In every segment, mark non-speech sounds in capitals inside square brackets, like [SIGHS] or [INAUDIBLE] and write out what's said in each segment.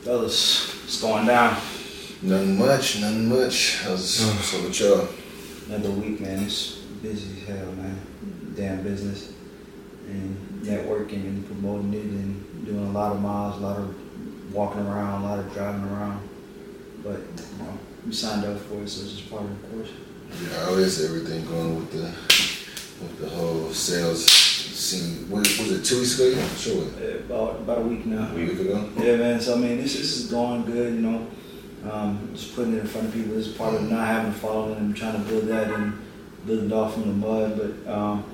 Fellas, it's going down. Nothing much, nothing much. How's [SIGHS] what's up with y'all? Another week, man. It's busy as hell, man. Damn business. And networking and promoting it and doing a lot of miles, a lot of walking around, a lot of driving around. But, you know, we signed up for it, so it's just part of the course. Yeah, how is everything going with the with the whole sales scene? What, was it two weeks ago? Yeah, sure. Uh, About, about a week now. A week ago. Yeah, man. So I mean, this, this is going good. You know, um, just putting it in front of people is part of not having a following and trying to build that and build it off from the mud. But um,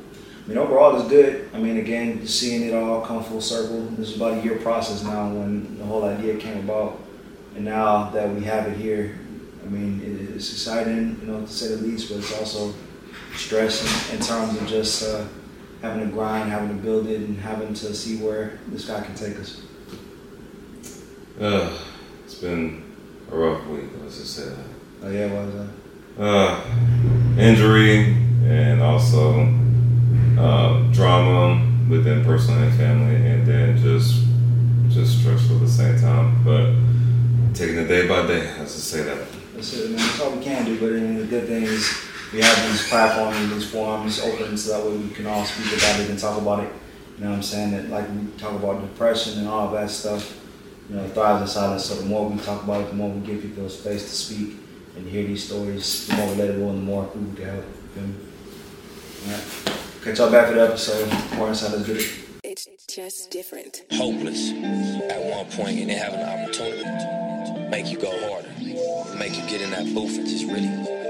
I mean, overall, it's good. I mean, again, seeing it all come full circle. This is about a year process now when the whole idea came about, and now that we have it here, I mean, it, it's exciting, you know, to say the least. But it's also stressing in terms of just uh, having to grind, having to build it, and having to see where this guy can take us. Uh, it's been a rough week, let's just say that. Oh yeah, what was that? Uh, injury and also uh, drama within personal and family, and then just just stressful at the same time. But taking it day by day, let's just say that. That's it, man. That's all we can do. But I mean, the good thing is we have these platforms, and these forums open, so that way we can all speak about it and talk about it. You know what I'm saying? That like we talk about depression and all of that stuff. You know, thrives in silence. So the more we talk about it, the more we give people a space to speak and hear these stories. The more relatable and the more people can help. You feel me? All right. Catch y'all back for the episode. More inside. Let's get it. It's just different. hopeless at one point and then have an opportunity to make you go harder, make you get in that booth and just really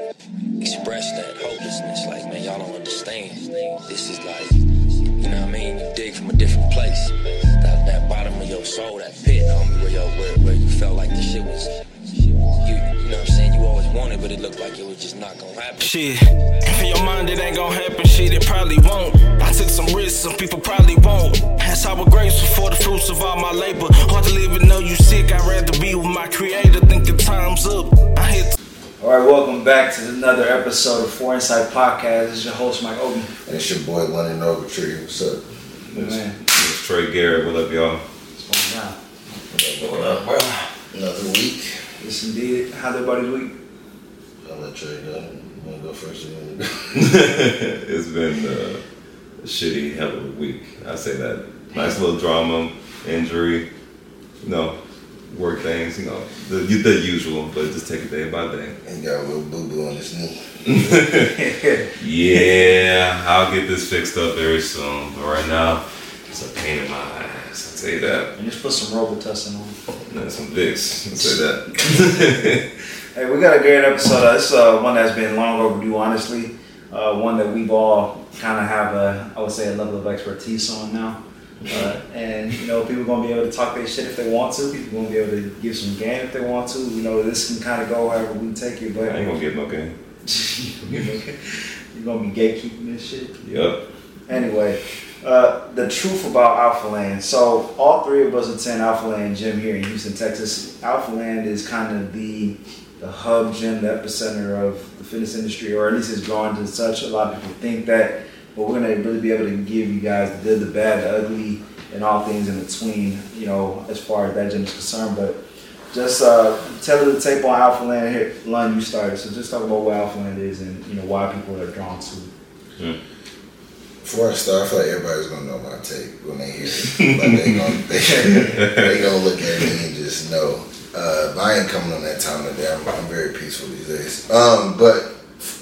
express that hopelessness. Like, man, y'all don't understand. This is like, you know what I mean? You dig from a different place. That, that bottom of your soul, that pit, homie, where, yo, where, where you felt like the shit was, you, you know what I'm saying? You always wanted, but it looked like it was just not gonna happen. Shit, in your mind it ain't gon' happen, shit, it probably won't. I took some risks, some people probably won't. How we're grateful for the fruits of all my labor. Hard to live and know you sick, I'd rather be with my creator, thinking time's up. I hit All right, welcome back to another episode of For-IN-Sight Podcast. This is your host, Mike Obi. And it's your boy London Overtree. What's up? Man, It's Trey Garrett, what up, y'all? what's going down? What up, bro? Another week. Yes, indeed. How's everybody's week? I'll let Trey go. You wanna go first? Or you wanna go? [LAUGHS] it's been uh, a shitty hell of a week. I say that. Nice little drama, injury, you know, work things, you know, the, the usual, but just take it day by day. And got a little boo boo on his knee. [LAUGHS] [LAUGHS] Yeah, I'll get this fixed up very soon. But right now, it's a pain in my ass. I'll tell you that. And just put some Robitussin on. And some Vicks. I'll say that. [LAUGHS] Hey, we got a great episode. Uh, This uh, one that's been long overdue, honestly. Uh, one that we've all kind of have a, I would say, a level of expertise on now. Uh, and you know, people are gonna be able to talk their shit if they want to. People gonna be able to give some game if they want to. You know, this can kind of go however we take it. But I ain't gonna get no game. [LAUGHS] You're gonna be gatekeeping this shit. Yup. Anyway, uh, the truth about Alpha Land. So all three of us attend Alpha Land Gym here in Houston, Texas. Alpha Land is kind of the the hub gym, the epicenter of the fitness industry, or at least it's drawn to such. A lot of people think that, but we're gonna really be able to give you guys the good, the bad, the ugly, and all things in between. You know, as far as that gym is concerned, but. Just uh, tell us the tape on Alpha Land here. Lund, you started, so just talk about what Alpha Land is and you know why people are drawn to it. Before I start, I feel like everybody's gonna know my tape when they hear it. Like they gonna [LAUGHS] they, they gonna look at me and just know. Uh, but I ain't coming on that time of day. I'm, I'm very peaceful these days. Um, but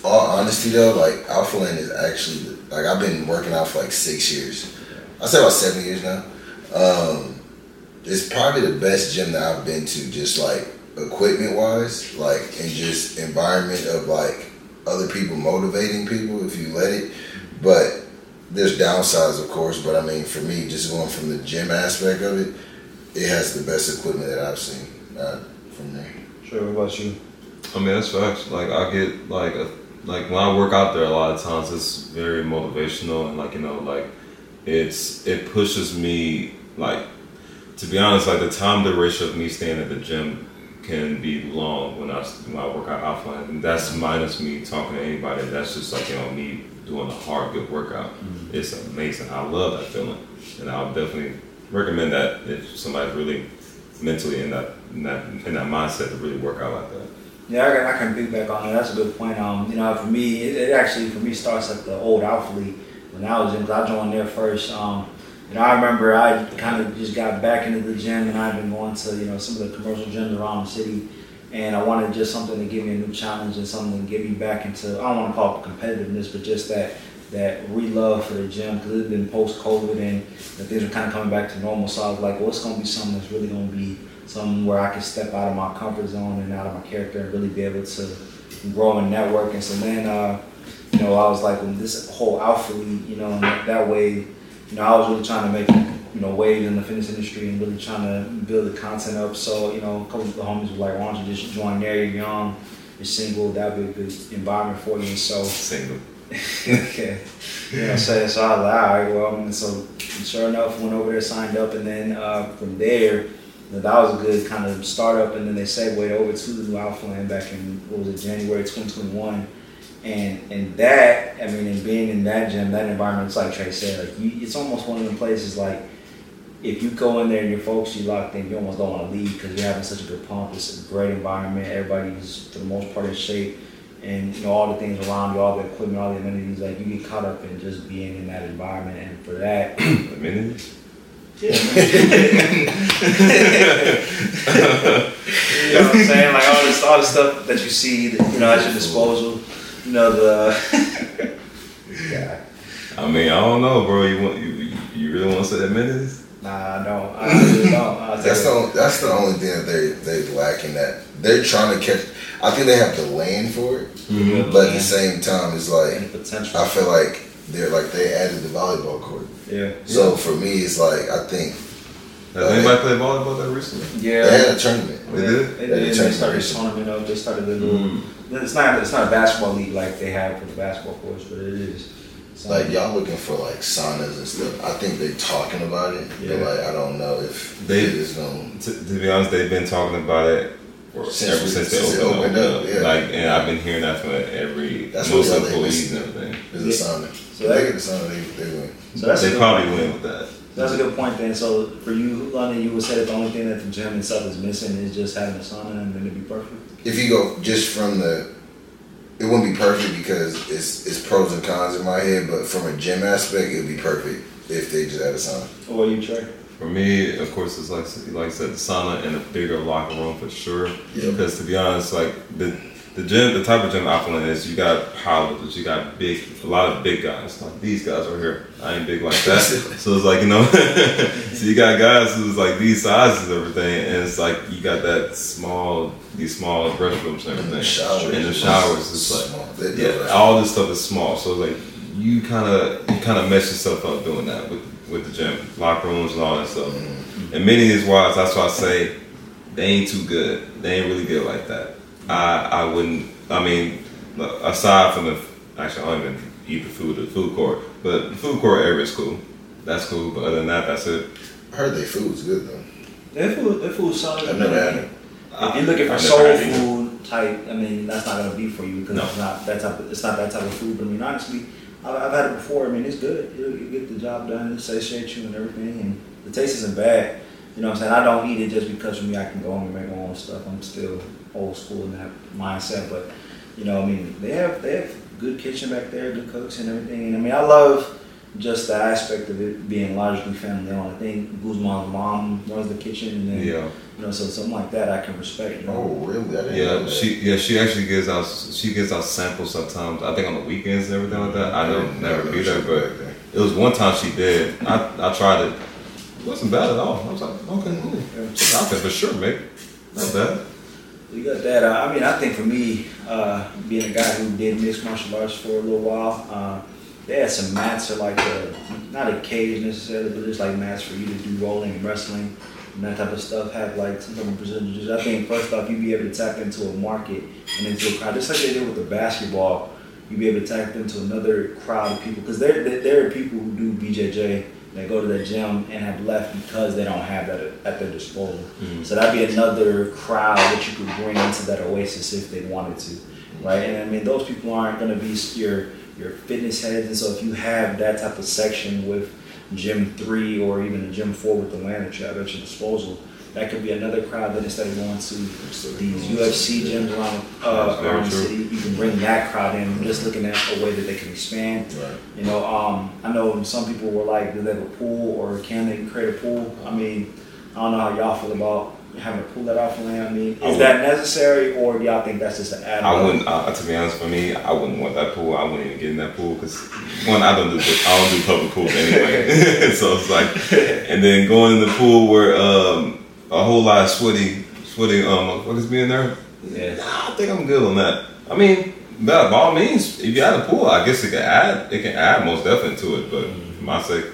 all honesty though, like Alpha Land is actually like I've been working out for like six years. I say about seven years now. Um, it's probably the best gym that I've been to, just like equipment wise, like and just environment of like other people motivating people if you let it. But there's downsides, of course. But I mean, for me, just going from the gym aspect of it, it has the best equipment that I've seen. Uh, from there, Sure, what about you? I mean, that's facts. Like, I get, like, a, like when I work out there, a lot of times it's very motivational and, like, you know, like, it's, it pushes me, like, to be honest, like, the time duration of me staying at the gym can be long when I, when I work out offline. And that's minus me talking to anybody. That's just, like, you know, me doing a hard, good workout. Mm-hmm. It's amazing. I love that feeling. And I'll definitely recommend that if somebody's really mentally in that in that in that mindset to really work out like that. Yeah, I, can- I can piggyback on that. That's a good point. Um, you know, for me, it, it actually for me starts at the old Alpha League when I was in. Cause I joined there first. Um, I remember I kind of just got back into the gym, and I've been going to you know some of the commercial gyms around the city, and I wanted just something to give me a new challenge and something to get me back into. I don't want to call it competitiveness, but just that that re-love for the gym because it's been post-COVID and the things are kind of coming back to normal. So I was like, well, it's going to be something that's really going to be something where I could step out of my comfort zone and out of my character and really be able to grow and network. And so then, uh, you know, I was like, well, this whole alpha league, you know, that, that way, you know, I was really trying to make, you know, waves in the fitness industry and really trying to build the content up. So, you know, a couple of the homies were like, why don't you just join there? You're young, you're single, that'd be a good environment for you. And so, Single. [LAUGHS] okay. You know what I'm saying? So I was like, all right, well, and so sure enough, went over there, signed up, and then uh, from there, that was a good kind of startup, and then they segued over to the new Alpha Land back in, what was it, January 2021. And and that, I mean, and being in that gym, that environment, it's like Trey said, like you, it's almost one of the places like if you go in there and you're focused, you locked in, you almost don't want to leave because you're having such a good pump. It's a great environment. Everybody's for the most part in shape, and you know all the things around you, all the equipment, all the amenities. Like you get caught up in just being in that environment, and for that, [CLEARS THROAT] Amenities. Yeah, you know what I'm saying? Like all this, all the stuff that you see, that, you know, at your disposal. You know the. this [LAUGHS] guy. I mean, I don't know, bro. You want you you really want to say amenities? Nah, I don't. I really don't. I'll That's the only, that's the only thing that they they lack in that they're trying to catch. I think they have the lane for it, Mm-hmm. but at the same time, it's like. I feel like they're like they added the volleyball court. Yeah. So for me, it's like I think Has anybody played volleyball there recently? Yeah. they had a tournament. They did? They They did. They started a tournament up. They started a little. Mm. It's not. It's not a basketball league like they have for the basketball courts, but it is. So, Like y'all looking for like saunas and stuff. I think they're talking about it, but like I don't know if They- it is gonna. To, to be honest, they've been talking about it for, Since ever we- since they opened, opened up. up, yeah. Like, and I've been hearing that from every That's most what y'all employees and everything. Is a sauna. So So that- they get a sauna, they, they win. so that's they probably point. win with that. That's a good point. Then, so for you, London, you would say that the only thing that the gym itself is missing is just having a sauna, and then it'd be perfect. If you go just from the, it wouldn't be perfect because it's it's pros and cons in my head. But from a gym aspect, it'd be perfect if they just had a sauna. Or you, Trey? For me, of course, it's like like I said, the sauna and a bigger locker room for sure. Yeah. Because to be honest, like the the gym, the type of gym I play in is you got powerlifters, you got big, a lot of big guys. Like these guys right here, I ain't big like that. [LAUGHS] so it's like you know, [LAUGHS] so you got guys who's like these sizes and everything, and it's like you got that small, these small restrooms and everything. And the showers. And the showers, it's like Small. They do yeah, all this stuff is small. So it's like you kind of you kind of mess yourself up doing that with with the gym, locker rooms and all that stuff. Mm-hmm. And many is wise. That's why I say they ain't too good. They ain't really good like that. I I wouldn't. I mean, aside from the actually I don't even eat the food at the food court, but the food court area is cool. That's cool. But other than that, that's it. I heard their food's good though. Their food, their food's solid. I've never had it. If you're looking for I've soul never had it either. food type, I mean, that's not gonna be for you because No. it's not that type. Of, it's not that type of food. But I mean, honestly, I've, I've had it before. I mean, it's good. You, you get the job done. It satiates you and everything, and the taste isn't bad. You know what I'm saying? I don't eat it just because for me, I can go home and make my own stuff. I'm still old school in that mindset, but you know, I mean, they have they have good kitchen back there, good cooks and everything. And I mean, I love just the aspect of it being largely family owned. I think Guzman's mom runs the kitchen, and then Yeah. you know, so something like that I can respect. You know? Oh really? I didn't Yeah, that. she yeah she actually gives out she gives out samples sometimes. I think on the weekends and everything like that. I don't never be there, but it was one time she did. I I tried it. It wasn't bad at all. I was like, okay, cool. I can for sure, mate. Not bad. You got that. Uh, I mean, I think for me, uh, being a guy who did mixed martial arts for a little while, uh, they had some mats or like a, not a cage necessarily, but just like mats for you to do rolling and wrestling and that type of stuff. Have like some type of percentages. I think first off, you'd be able to tap into a market and into a crowd, just like they did with the basketball. You'd be able to tap into another crowd of people because there there- are people who do BJJ that go to the gym and have left because they don't have that at their disposal. Mm-hmm. So that'd be another crowd that you could bring into that oasis if they wanted to, right? And I mean, those people aren't going to be your your fitness heads, and so if you have that type of section with gym three or even a gym four with the land that you have at your disposal, that could be another crowd. that instead of going to these UFC to- gyms around uh, around the city, you can bring that crowd in. I'm just looking at a way that they can expand. Right. You know, um, I know some people were like, do they have a pool or can they create a pool? I mean, I don't know how y'all feel about having a pool at Alpha Land. I mean, I is that necessary or do y'all think that's just an add I wouldn't. Uh, to be honest, for me, I wouldn't want that pool. I wouldn't even get in that pool because one, I don't do I don't do public pools anyway. [LAUGHS] so it's like, and then going in the pool where um, a whole lot of sweaty, sweaty um, motherfuckers be in there. Yeah. Nah, I think I'm good on that. I mean, by by all means, if you had a pool, I guess it can add. It can add most definitely to it. But for my sake,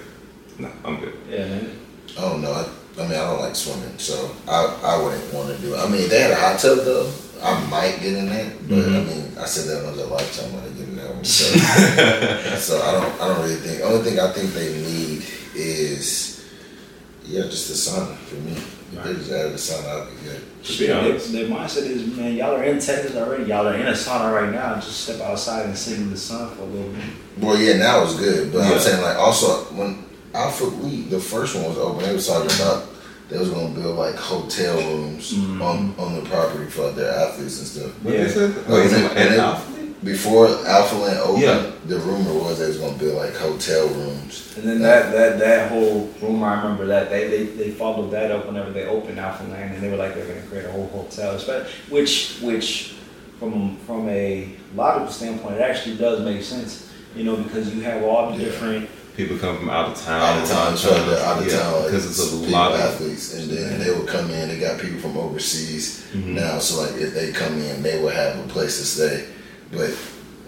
no, I'm good. Yeah, man. I don't. I, I mean, I don't like swimming, so I, I wouldn't want to do it. I mean, if they had a hot tub though, I might get in that. But I mean, I said that was a lifetime when I get in that one. So, [LAUGHS] so I don't, I don't really think. Only thing I think they need is, yeah, just the sun for me. If they just added the sun, I'd be good. To be Their, honest, their mindset is, man, y'all are in Texas already. Y'all are in a sauna right now. Just step outside and sit in the sun for a little bit. Well, yeah, now it's good, but Yeah. I'm saying like also when Alpha League, the first one was open, they was talking about they was gonna build like hotel rooms mm. on on the property for like, their athletes and stuff. what Yeah. they said? Oh, Wait, and, and and Alpha? Before Alpha Land opened, Yeah. the rumor was they was gonna build like hotel rooms. And then that, that, that whole rumor, I remember that they, they, they followed that up whenever they opened Alpha Land, and they were like they're going to create a whole hotel, espe- which which from from a logical standpoint, it actually does make sense, you know, because you have all the Yeah. different People come from out of town. Out of town, so they're out of yeah, town, like, because it's a lot of athletes, and then they would come in. They got people from overseas Mhm. now, so like if they come in, they will have a place to stay. But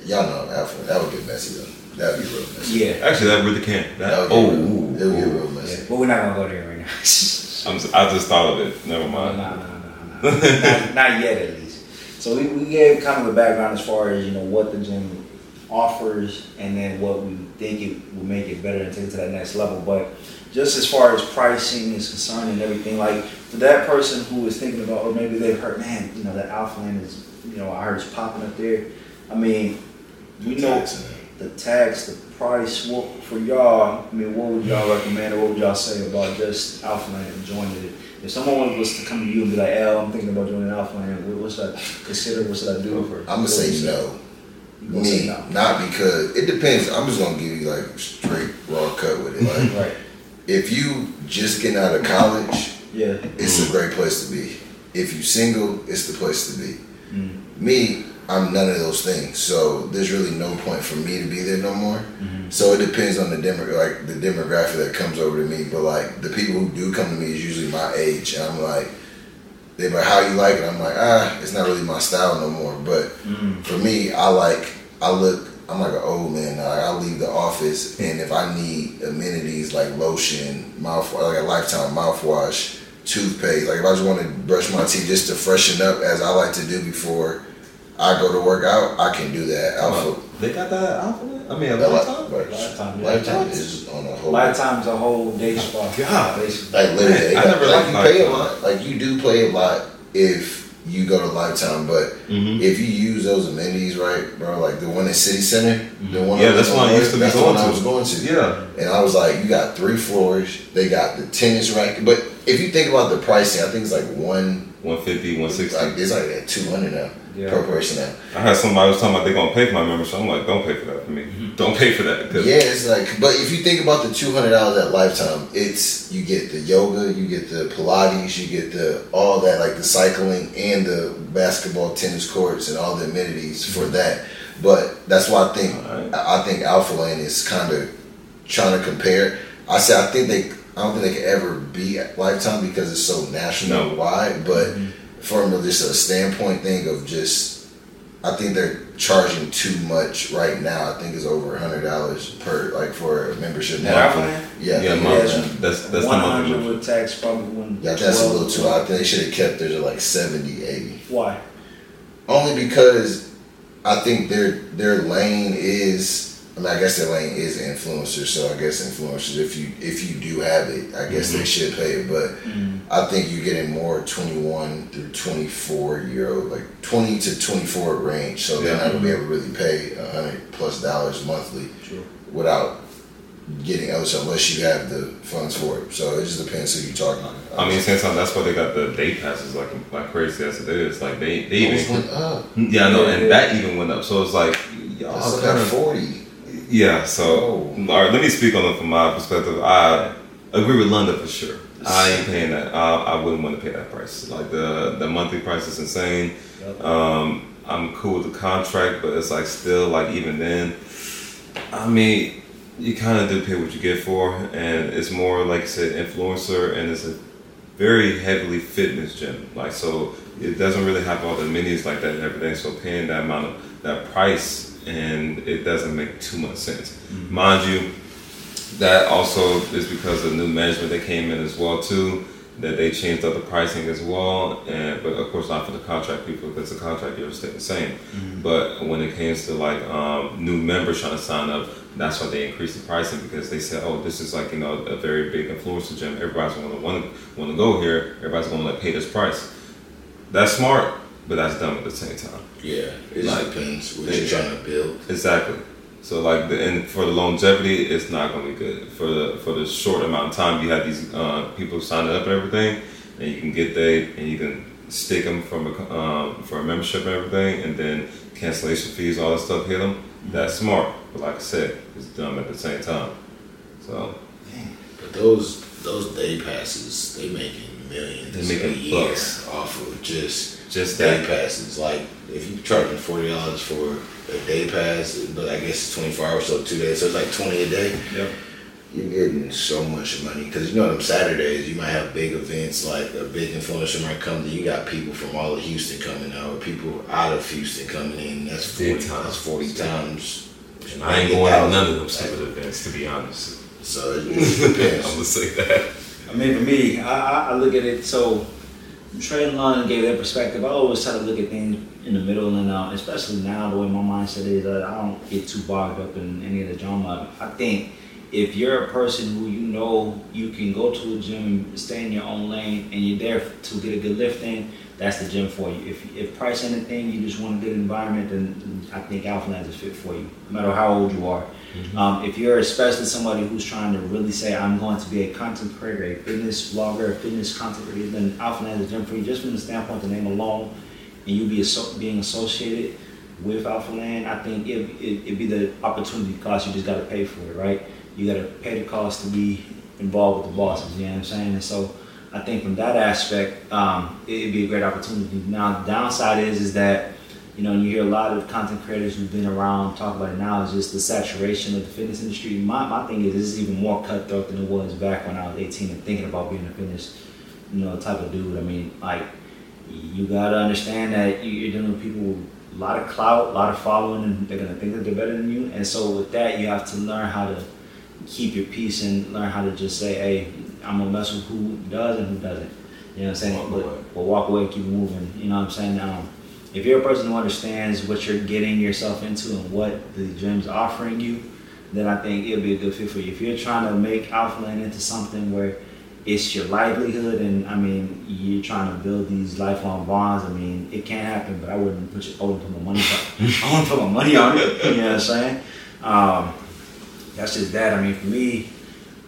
y'all know Alpha, that would get messy though. That would be real messy. yeah. Actually, that really can. That That, would get oh, real, ooh, it would get ooh. real yeah. messy. But we're not gonna go there right now. [LAUGHS] [LAUGHS] I'm, s- I just thought of it. Never No, mind. no, no, no, no. [LAUGHS] not, not yet, at least. So we, we gave kind of a background as far as you know what the gym offers, and then what we think it will make it better and take it to that next level. But just as far as pricing is concerned and everything, like for that person who is thinking about, or maybe they've heard, man, you know that Alpha Land is, you know, I heard it's popping up there. I mean, we know it. the tax, the price. What for y'all? I mean, what would y'all recommend, or what would y'all say about just Alpha Land and joining it? If someone was to come to you and be like, "El, I'm thinking about joining Alpha Land. What, what should I consider? What should I do?" For. I'm gonna say no. Gonna say Me, no? not because it depends. I'm just gonna give you like straight raw cut with it. Like Right. if you just getting out of college, Yeah. it's a great place to be. If you single, it's the place to be. Mm. Me, I'm none of those things, so there's really no point for me to be there no more. So it depends on the demo, like the demographic that comes over to me. But like the people who do come to me is usually my age, and I'm like, they're like, "How you like it?" I'm like, "Ah, it's not really my style no more." But Mm. for me, I like, I look, I'm like an old man. I leave the office, and if I need amenities like lotion, mouth, like a lifetime mouthwash, toothpaste, like if I just want to brush my teeth just to freshen up, as I like to do before I go to work out, I can do that. Alpha, They got that Alpha? I mean, a li- lifetime? like, Lifetime, lifetime is on a whole. Lifetime's a whole day spa. God. Basically. Like literally, I never like you pay a lot. Like you do play a lot if you go to Lifetime, but Mhm. if you use those amenities right, bro, like the one at City Center, the one Yeah, that's one I used to be that's going one I was going to. Yeah. And I was like, you got three floors. They got the tennis racket, but if you think about the pricing, I think it's like one. 150, 160. Like it's like at two hundred now Yeah. per person now. I had somebody was talking about they're gonna pay for my membership. I'm like, don't pay for that for me. Mm-hmm. Don't pay for that because Yeah, it's like, but if you think about the two hundred dollars at Lifetime, it's you get the yoga, you get the Pilates, you get the all that like the cycling and the basketball, tennis courts, and all the amenities mm-hmm. for that. But that's why I think Alright. I I think Alpha Land is kind of trying to compare. I say I think they I don't think they could ever be at Lifetime because it's so national No. wide. But mm-hmm. From a, just a standpoint thing of just I think they're charging too much right now. I think it's over a hundred dollars per like for a membership. At Alpha Land? Yeah, yeah, I think that's- that's that's the One monthly hundred with tax, probably one. yeah, that's a little too high. I think they should have kept theirs at like 70, 80. Why? Only because I think their their lane is. I mean, I guess their lane is influencers. So I guess influencers, if you if you do have it, I guess they mm-hmm. should pay it. But mm-hmm. I think you're getting more 21 through 24 year old, like 20 to 24 range. So they're not gonna be mm-hmm. able to really pay a hundred plus dollars monthly True. without getting else unless you have the funds for it. So it just depends who you're talking to. I mean, same time, that's why they got the day passes like like crazy as it is. Like they they oh, even went up. yeah, I know, Yeah, and yeah. that even went up. So it's like y'all It's kind of forty. Yeah. So Oh. all right, let me speak on it from my perspective. I agree with London for sure. I ain't paying that. I, I wouldn't want to pay that price. Like the the monthly price is insane. Um, I'm cool with the contract, but it's like still like even then, I mean, you kind of do pay what you get for, and it's more like I said, influencer, and it's a very heavily fitness gym. Like so, it doesn't really have all the menus like that and everything. So paying that amount of that price, and it doesn't make too much sense. Mind you, that also is because of new management that came in as well too. That they changed up the pricing as well, and but of course not for the contract people because the contract years stay the same. But when it came to like um, new members trying to sign up, that's why they increased the pricing because they said, oh, this is like you know a very big influencer gym. Everybody's going to want to want to go here. Everybody's going to like pay this price. That's smart, but that's dumb at the same time. Yeah, it Like, depends what you're trying to build. Exactly. So like the and for the longevity, it's not going to be good. For the for the short amount of time you have these uh, people signing up and everything, and you can get they and you can stick them from a um, for a membership and everything, and then cancellation fees, all that stuff hit them. That's smart, but like I said, it's dumb at the same time. So But those those day passes, they making millions They making a year bucks. off of just just day that. passes. Like if you charging forty dollars for a day pass, but I guess it's twenty four hours, so two days, so it's like twenty a day. Yep. You're getting so much money because you know them Saturdays you might have big events like a big influencer might come to you got people from all of Houston coming out or people out of Houston coming in. That's forty. time. That's forty times. And I ain't going to none of them stupid events, to be honest. So it, it depends. [LAUGHS] I'm gonna say that. I mean, for me, I, I, I look at it so. Trey and London gave their perspective. I always try to look at things in the middle, and uh, especially now, the way my mindset is, uh, I don't get too bogged up in any of the drama. I think if you're a person who you know you can go to a gym, stay in your own lane, and you're there to get a good lift in, that's the gym for you. If if price anything, you just want a good environment, then I think Alphaland is fit for you, no matter how old you are. Um, if you're especially somebody who's trying to really say, I'm going to be a content creator, a fitness blogger, a fitness content creator, then Alphaland is gym for you, just from the standpoint of the name alone, and you be asso- being associated with Alphaland, I think it, it, it'd be the opportunity cost, you just got to pay for it, right? You got to pay the cost to be involved with the bosses, you know what I'm saying? And so I think from that aspect, um, it'd be a great opportunity. Now, the downside is, is that you know, you hear a lot of content creators who've been around talk about it now is just the saturation of the fitness industry. My, my thing is, this is even more cutthroat than it was back when I was 18 and thinking about being a fitness, you know, type of dude. I mean, like, you gotta understand that you- you're dealing with people with a lot of clout, a lot of following, and they're gonna think that they're better than you. And so with that, you have to learn how to keep your peace and learn how to just say, hey, I'm gonna mess with who does and who doesn't. You know what I'm saying? Walk but, but walk away, keep moving. You know what I'm saying? Um, if you're a person who understands what you're getting yourself into and what the gym's offering you, then I think it'll be a good fit for you. If you're trying to make Alphaland into something where it's your livelihood and I mean you're trying to build these lifelong bonds, I mean it can't happen, but I wouldn't put your, I wouldn't put my money on I wouldn't put my money on it. You know what I'm saying? Um, that's just that. I mean for me,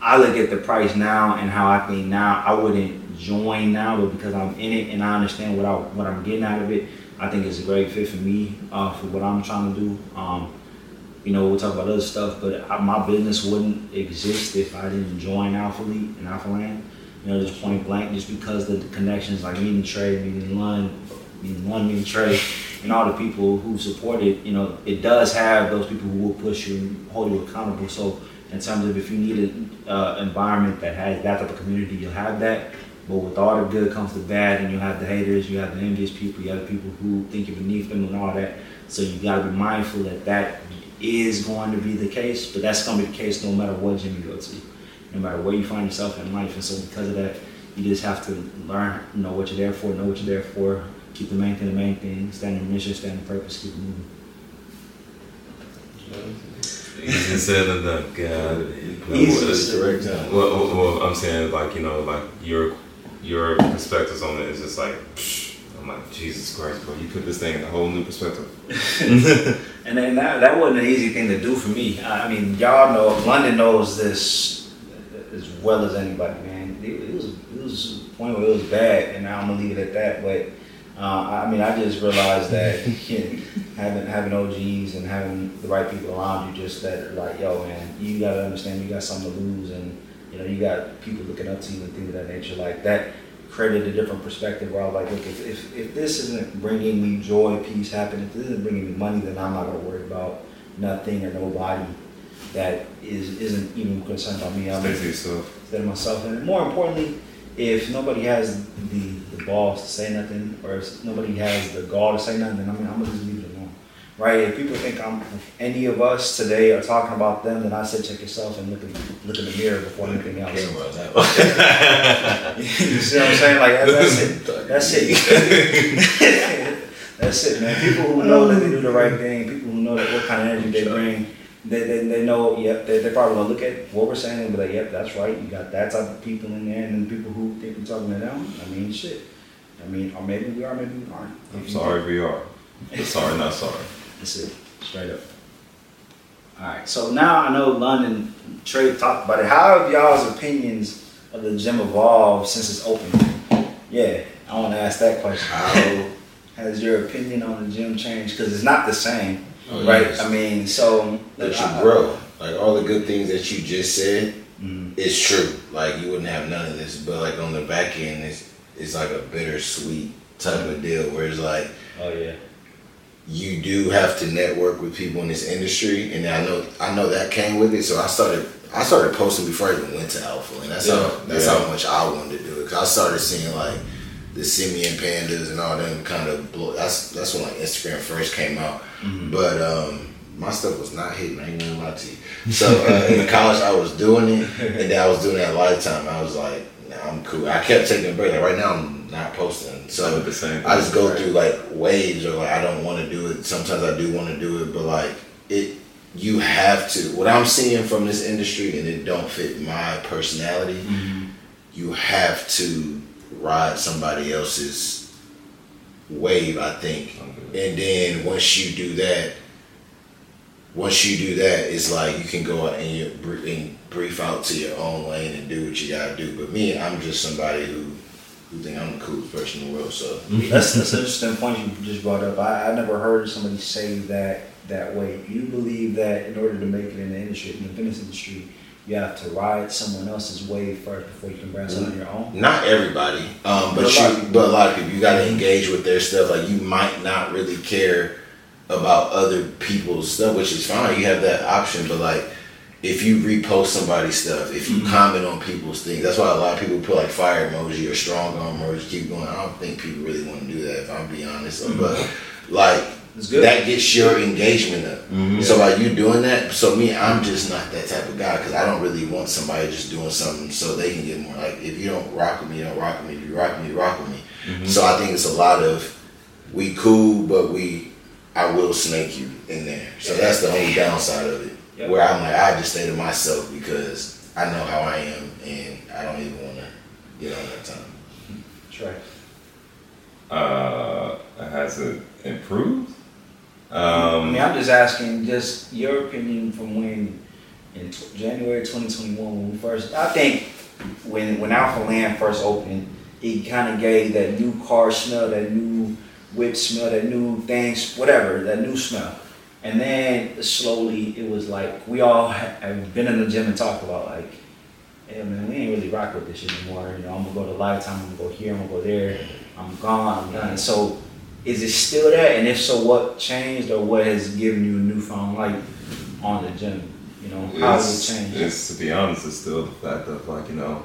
I look at the price now and how I think now I wouldn't join now, but because I'm in it and I understand what I what I'm getting out of it, I think it's a great fit for me uh, for what I'm trying to do. Um, you know, we'll talk about other stuff, but I, my business wouldn't exist if I didn't join Alpha League and Alpha Land. You know, just point blank, just because the connections, like meeting Trey, meeting Lund, meeting Lund, meeting Trey, and all the people who support it. You know, it does have those people who will push you and hold you accountable. So, in terms of if you need an uh, environment that has that type of community, you'll have that. But with all the good comes the bad, and you have the haters, you have the envious people, you have the people who think you're beneath them, and all that. So you got to be mindful that that is going to be the case, but that's going to be the case no matter what gym you go to, no matter where you find yourself in life. And so because of that, you just have to learn, know, what you're there for, know what you're there for, keep the main thing the main thing, stand in mission, stand in purpose, keep moving. Easier uh, said than done. God. Easy. That's the right. Well, well, well, I'm saying like you know like your your perspectives on it is just like psh, I'm like like, Jesus Christ, bro, you put this thing in a whole new perspective. [LAUGHS] And then that, that wasn't an easy thing to do for me. I I mean, y'all know, London knows this as well as anybody, man. It, it was it was a point where it was bad, and I'm gonna leave it at that. But uh, I mean, I just realized that [LAUGHS] you know, having having OGs and having the right people around you, just that like, yo, man, you gotta understand, you got something to lose, and you know, you got people looking up to you and things of that nature. Like that created a different perspective where I was like, look, if, if, if this isn't bringing me joy, peace, happiness, if this isn't bringing me money, then I'm not gonna worry about nothing or nobody that is isn't even concerned about me. I'm Stay to yourself. instead of myself. And more importantly, if nobody has the, the balls to say nothing, or if nobody has the gall to say nothing, then I mean, I'm gonna just leave it alone. Right? If people think I'm if any of us today are talking about them, then I said check yourself and look in look in the mirror before anything else. Camera on that [LAUGHS] one. you see what I'm saying? Like that's, that's it. That's it. [LAUGHS] that's it, man. People who know that they do the right thing, people who know that what kind of energy they bring, they, they, they know, yep, they, they probably gonna look at what we're saying and be like, yep, that's right. You got that type of people in there, and then people who think we're talking to them. I mean, shit. I mean, or maybe we are, maybe we aren't. I'm sorry if we are. But sorry, not sorry. That's it, straight up. All right, so now I know London Trey talked about it. How have y'all's opinions of the gym evolved since it's opened? Yeah, I want to ask that question. How [LAUGHS] has your opinion on the gym changed? Because it's not the same, Oh, right? yes. I mean, so that you I- grow. Like all the good things that you just said, Mhm. it's true. Like you wouldn't have none of this. But like on the back end, it's it's like a bittersweet type of deal where it's like Oh yeah. you do have to network with people in this industry, and I know I know that came with it. So I started I started posting before I even went to Alpha, and that's Yeah, how that's yeah. how much I wanted to do it. Cause I started seeing like the Simeon Pandas and all them kind of blow. That's that's when like Instagram first came out, but um. My stuff was not hitting. I ain't gonna lie to you. So uh, in college, I was doing it, and then I was doing it at Lifetime. I was like, I'm cool. I kept taking a break. Like right now, I'm not posting. So I did the same I just go thing, through like waves, or like I don't want to do it. Sometimes I do want to do it, but like it, you have to. What I'm seeing from this industry, and it don't fit my personality. Mm-hmm. You have to ride somebody else's wave, I think, and then once you do that, once you do that, it's like you can go out and you and brief out to your own lane and do what you gotta do. But me, I'm just somebody who who think I'm the coolest person in the world. So [LAUGHS] That's, that's an interesting point you just brought up. I, I never heard somebody say that that way. You believe that in order to make it in the industry, in the fitness industry, you have to ride someone else's wave first before you can brand something on your own. not everybody, um, but But a you, but a lot of people, you gotta engage with their stuff. Like you might not really care about other people's stuff, which is fine. You have that option, but like. If you repost somebody's stuff, if Mm-hmm. you comment on people's things, that's why a lot of people put like fire emoji or strong arm emoji. Keep going. I don't think people really want to do that. If I'm being honest, but like Mm-hmm. It's good. that gets your engagement up. Mhm. So like you doing that. So me, I'm just not that type of guy because I don't really want somebody just doing something so they can get more. Like if you don't rock with me, you don't rock with me. If you rock with me, you rock with me. So I think it's a lot of we cool, but we I will snake you in there. So that's the only downside of it. Yep. Where I'm like I just stay to myself because I know how I am and I don't even want to get on that time. That's right. Uh, has it improved? I Um, mean, I'm just asking, just your opinion from when in t- January 2021 when we first. I think when when Alpha Land first opened, it kind of gave that new car smell, that new whip smell, that new things, whatever, that new smell. And then slowly it was like we all have been in the gym and talked about like, hey man, we ain't really rock with this shit anymore. You know, I'm gonna go to Lifetime, I'm gonna go here, I'm gonna go there. I'm gone, I'm done. So is it still there? And if so, what changed or what has given you a newfound light on the gym? You know, how has it changed? it's to be honest, it's still the fact of like you know,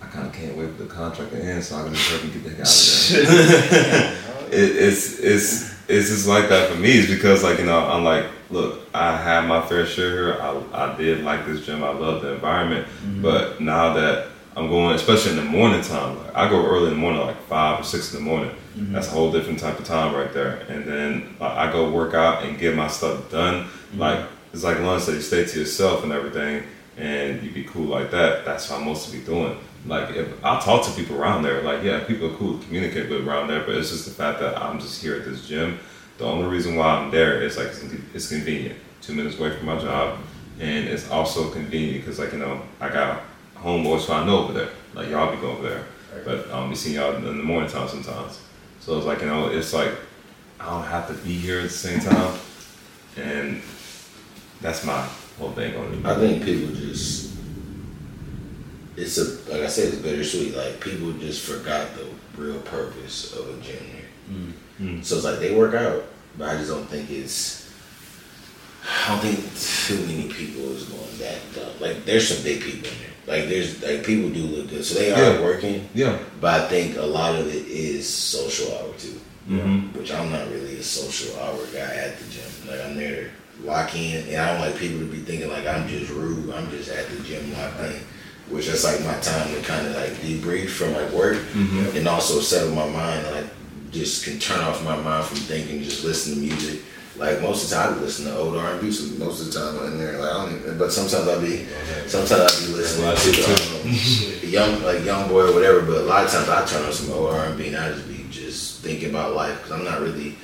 I kind of can't wait for the contract to end so I can just help you get the heck out of there. [LAUGHS] [LAUGHS] it, it's it's it's just like that for me. It's because like you know I'm like, look, I had my fair share here. I I did like this gym. I love the environment. Mm-hmm. But now that I'm going, especially in the morning time, like I go early in the morning, like five or six in the morning. Mm-hmm. That's a whole different type of time right there. And then like, I go work out and get my stuff done. Mm-hmm. Like it's like lunch said, you stay to yourself and everything, and you be cool like that. That's what I'm mostly be doing. Like if I talk to people around there, like yeah, people are cool to communicate with around there, but it's just the fact that I'm just here at this gym. The only reason why I'm there is like it's, it's convenient, two minutes away from my job, and it's also convenient because like you know I got homeboys who I know over there, like y'all be going over there, but um, be seeing y'all in the morning time sometimes. So it's like you know it's like I don't have to be here at the same time, and that's my whole thing on it. I think people just it's a like I said, it's bittersweet. Like people just forgot the real purpose of a gym here. Mm. So it's like they work out, but I just don't think it's. I don't think too many people is going that dumb. Like there's some big people in there. Like there's like people do look good, so they are Yeah. working. Yeah. But I think a lot of it is social hour too, Mm-hmm. which I'm not really a social hour guy at the gym. Like I'm there to lock in, and I don't like people to be thinking like I'm just rude. I'm just at the gym locked in, which that's like my time to kind of like debrief from like work, Mm-hmm. and also settle my mind. Like just can turn off my mind from thinking, just listen to music. Like most of the time, I listen to old R and B. So most of the time, I'm in there. Like I don't even. But sometimes I'll be, sometimes I'll be listening That's what I to um, [LAUGHS] young, like young boy or whatever. But a lot of times I turn on some old R and B, and I just be just thinking about life because I'm not really.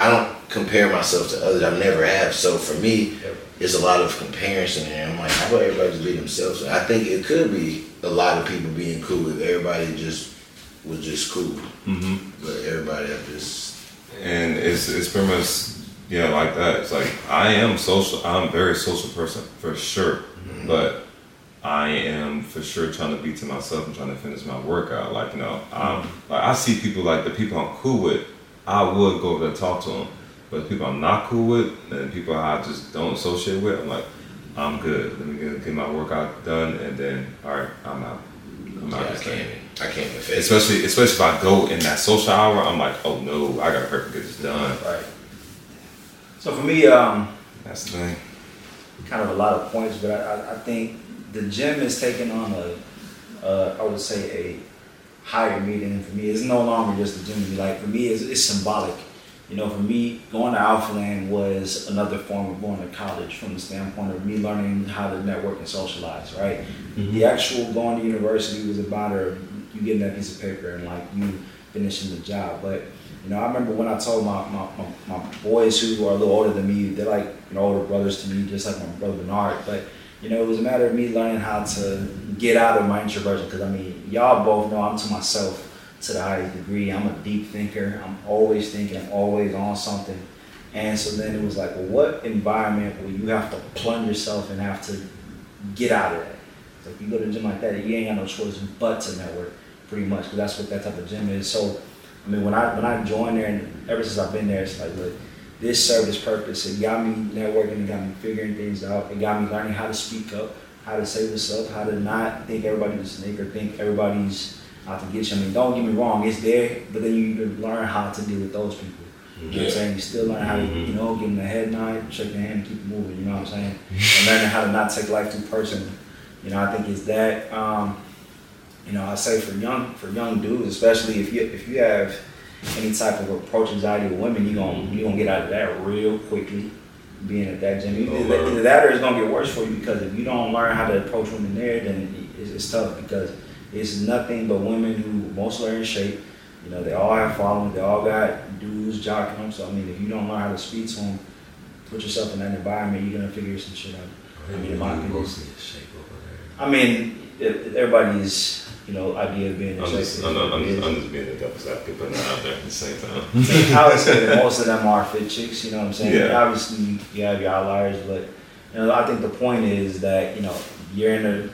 I don't compare myself to others. I never have. So for me, it's a lot of comparison, and I'm like, how about everybody just be themselves? And I think it could be a lot of people being cool if everybody just was just cool. Mm-hmm. But everybody have just and it's it's pretty much yeah like that. It's like I am social. I'm a very social person for sure, but I am for sure trying to be to myself and trying to finish my workout. Like you know, um, like I see people like the people I'm cool with. I would go over there and talk to them, but people I'm not cool with and people I just don't associate with, I'm like, I'm good. Let me get, get my workout done, and then all right, I'm out. I'm yeah, out I this can't. thing. I can't even face. it. Especially, especially if I go in that social hour, I'm like, oh no, I gotta hurry and get this done. Right. So for me, um, That's the thing. kind of a lot of points, but I, I, I think the gym is taking on a, uh, I would say a higher meaning for me. It's no longer just a gym. Like for me, it's, it's symbolic. You know, for me, going to Alphaland was another form of going to college from the standpoint of me learning how to network and socialize, right? Mm-hmm. The actual going to university was a matter of you getting that piece of paper and like you finishing the job. But, you know, I remember when I told my, my, my, my boys who are a little older than me, they're like, you know, older brothers to me, just like my brother Bernard. But, you know, it was a matter of me learning how to get out of my introversion. Because, I mean, y'all both know I'm to myself to the highest degree. I'm a deep thinker. I'm always thinking. Always on something. And so then it was like, well, what environment will you have to plunge yourself and have to get out of that? It's like you go to a gym like that, you ain't got no choice but to network, pretty much, because that's what that type of gym is. So, I mean, when I when I joined there, and ever since I've been there, it's like, look, this served its purpose. It got me networking. It got me figuring things out. It got me learning how to speak up, how to say what's up, how to not think everybody's a snake or think everybody's out to get you. I mean, don't get me wrong, it's there, but then you learn how to deal with those people. You know what I'm saying? You still learn how to, you know, give them a head nod, shake their hand, and keep it moving. You know what I'm saying? And learning how to not take life too personally. You know, I think it's that. Um, you know, I say for young for young dudes, especially if you if you have any type of approach anxiety with women, you gonna you gonna get out of that real quickly. Being at that gym, either, that- either that or it's gonna get worse for you because if you don't learn how to approach women there, then it's, it's tough because it's nothing but women who mostly are in shape. You know, they all have following, they all got dudes jocking them. So I mean, if you don't learn how to speak to them, put yourself in that environment, you're gonna figure some shit out. I mean, in my opinion, I mean, if, if everybody's you know idea of being in I'm shape. just, is I'm, what I'm, just, I'm is. just being the devil's advocate, putting that out there at the same time. I would say that most of them are fit chicks. You know what I'm saying? Yeah. Obviously, you, you have your outliers, but you know, I think the point is that you know you're in an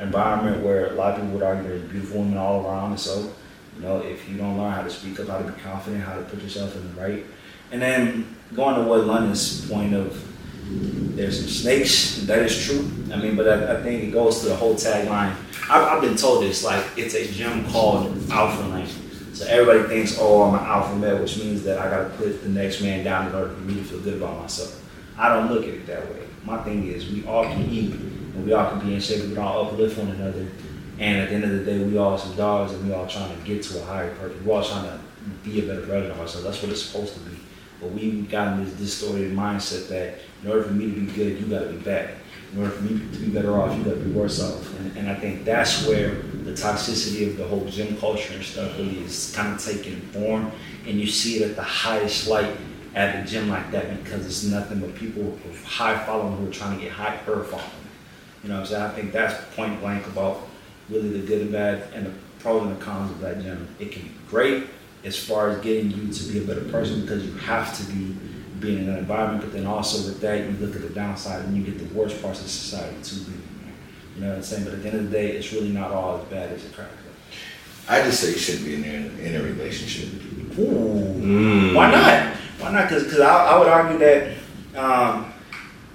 environment where a lot of people would argue there's beautiful women all around, and so you know if you don't learn how to speak up, how to be confident, how to put yourself in the right, and then going to what London's point of there's some snakes. That is true. I mean, but I, I think it goes to the whole tagline. I've, I've been told this like it's a gym called Alpha Land. So everybody thinks, oh, I'm an alpha male, which means that I got to put the next man down in order for me to feel good about myself. I don't look at it that way. My thing is, we all can eat and we all can be in shape. We can all uplift one another. And at the end of the day, we all some dogs and we all trying to get to a higher purpose. We all trying to be a better version of ourselves. That's what it's supposed to be. But we've gotten this distorted mindset that in order for me to be good, you got to be bad. In order for me to be better off, you got to be worse off. And, and I think that's where the toxicity of the whole gym culture and stuff really is kind of taking form. And you see it at the highest light at the gym like that because it's nothing but people with high following who are trying to get high following. You know what I'm saying? I think that's point blank about really the good and bad and the pros and the cons of that gym. It can be great as far as getting you to be a better person because you have to be being in that environment, but then also with that you look at the downside and you get the worst parts of society too. You know what I'm saying? But at the end of the day, it's really not all as bad as it cracks up. I just say you shouldn't be in a, in a relationship. Ooh. Why not? Why not? Because I, I would argue that um,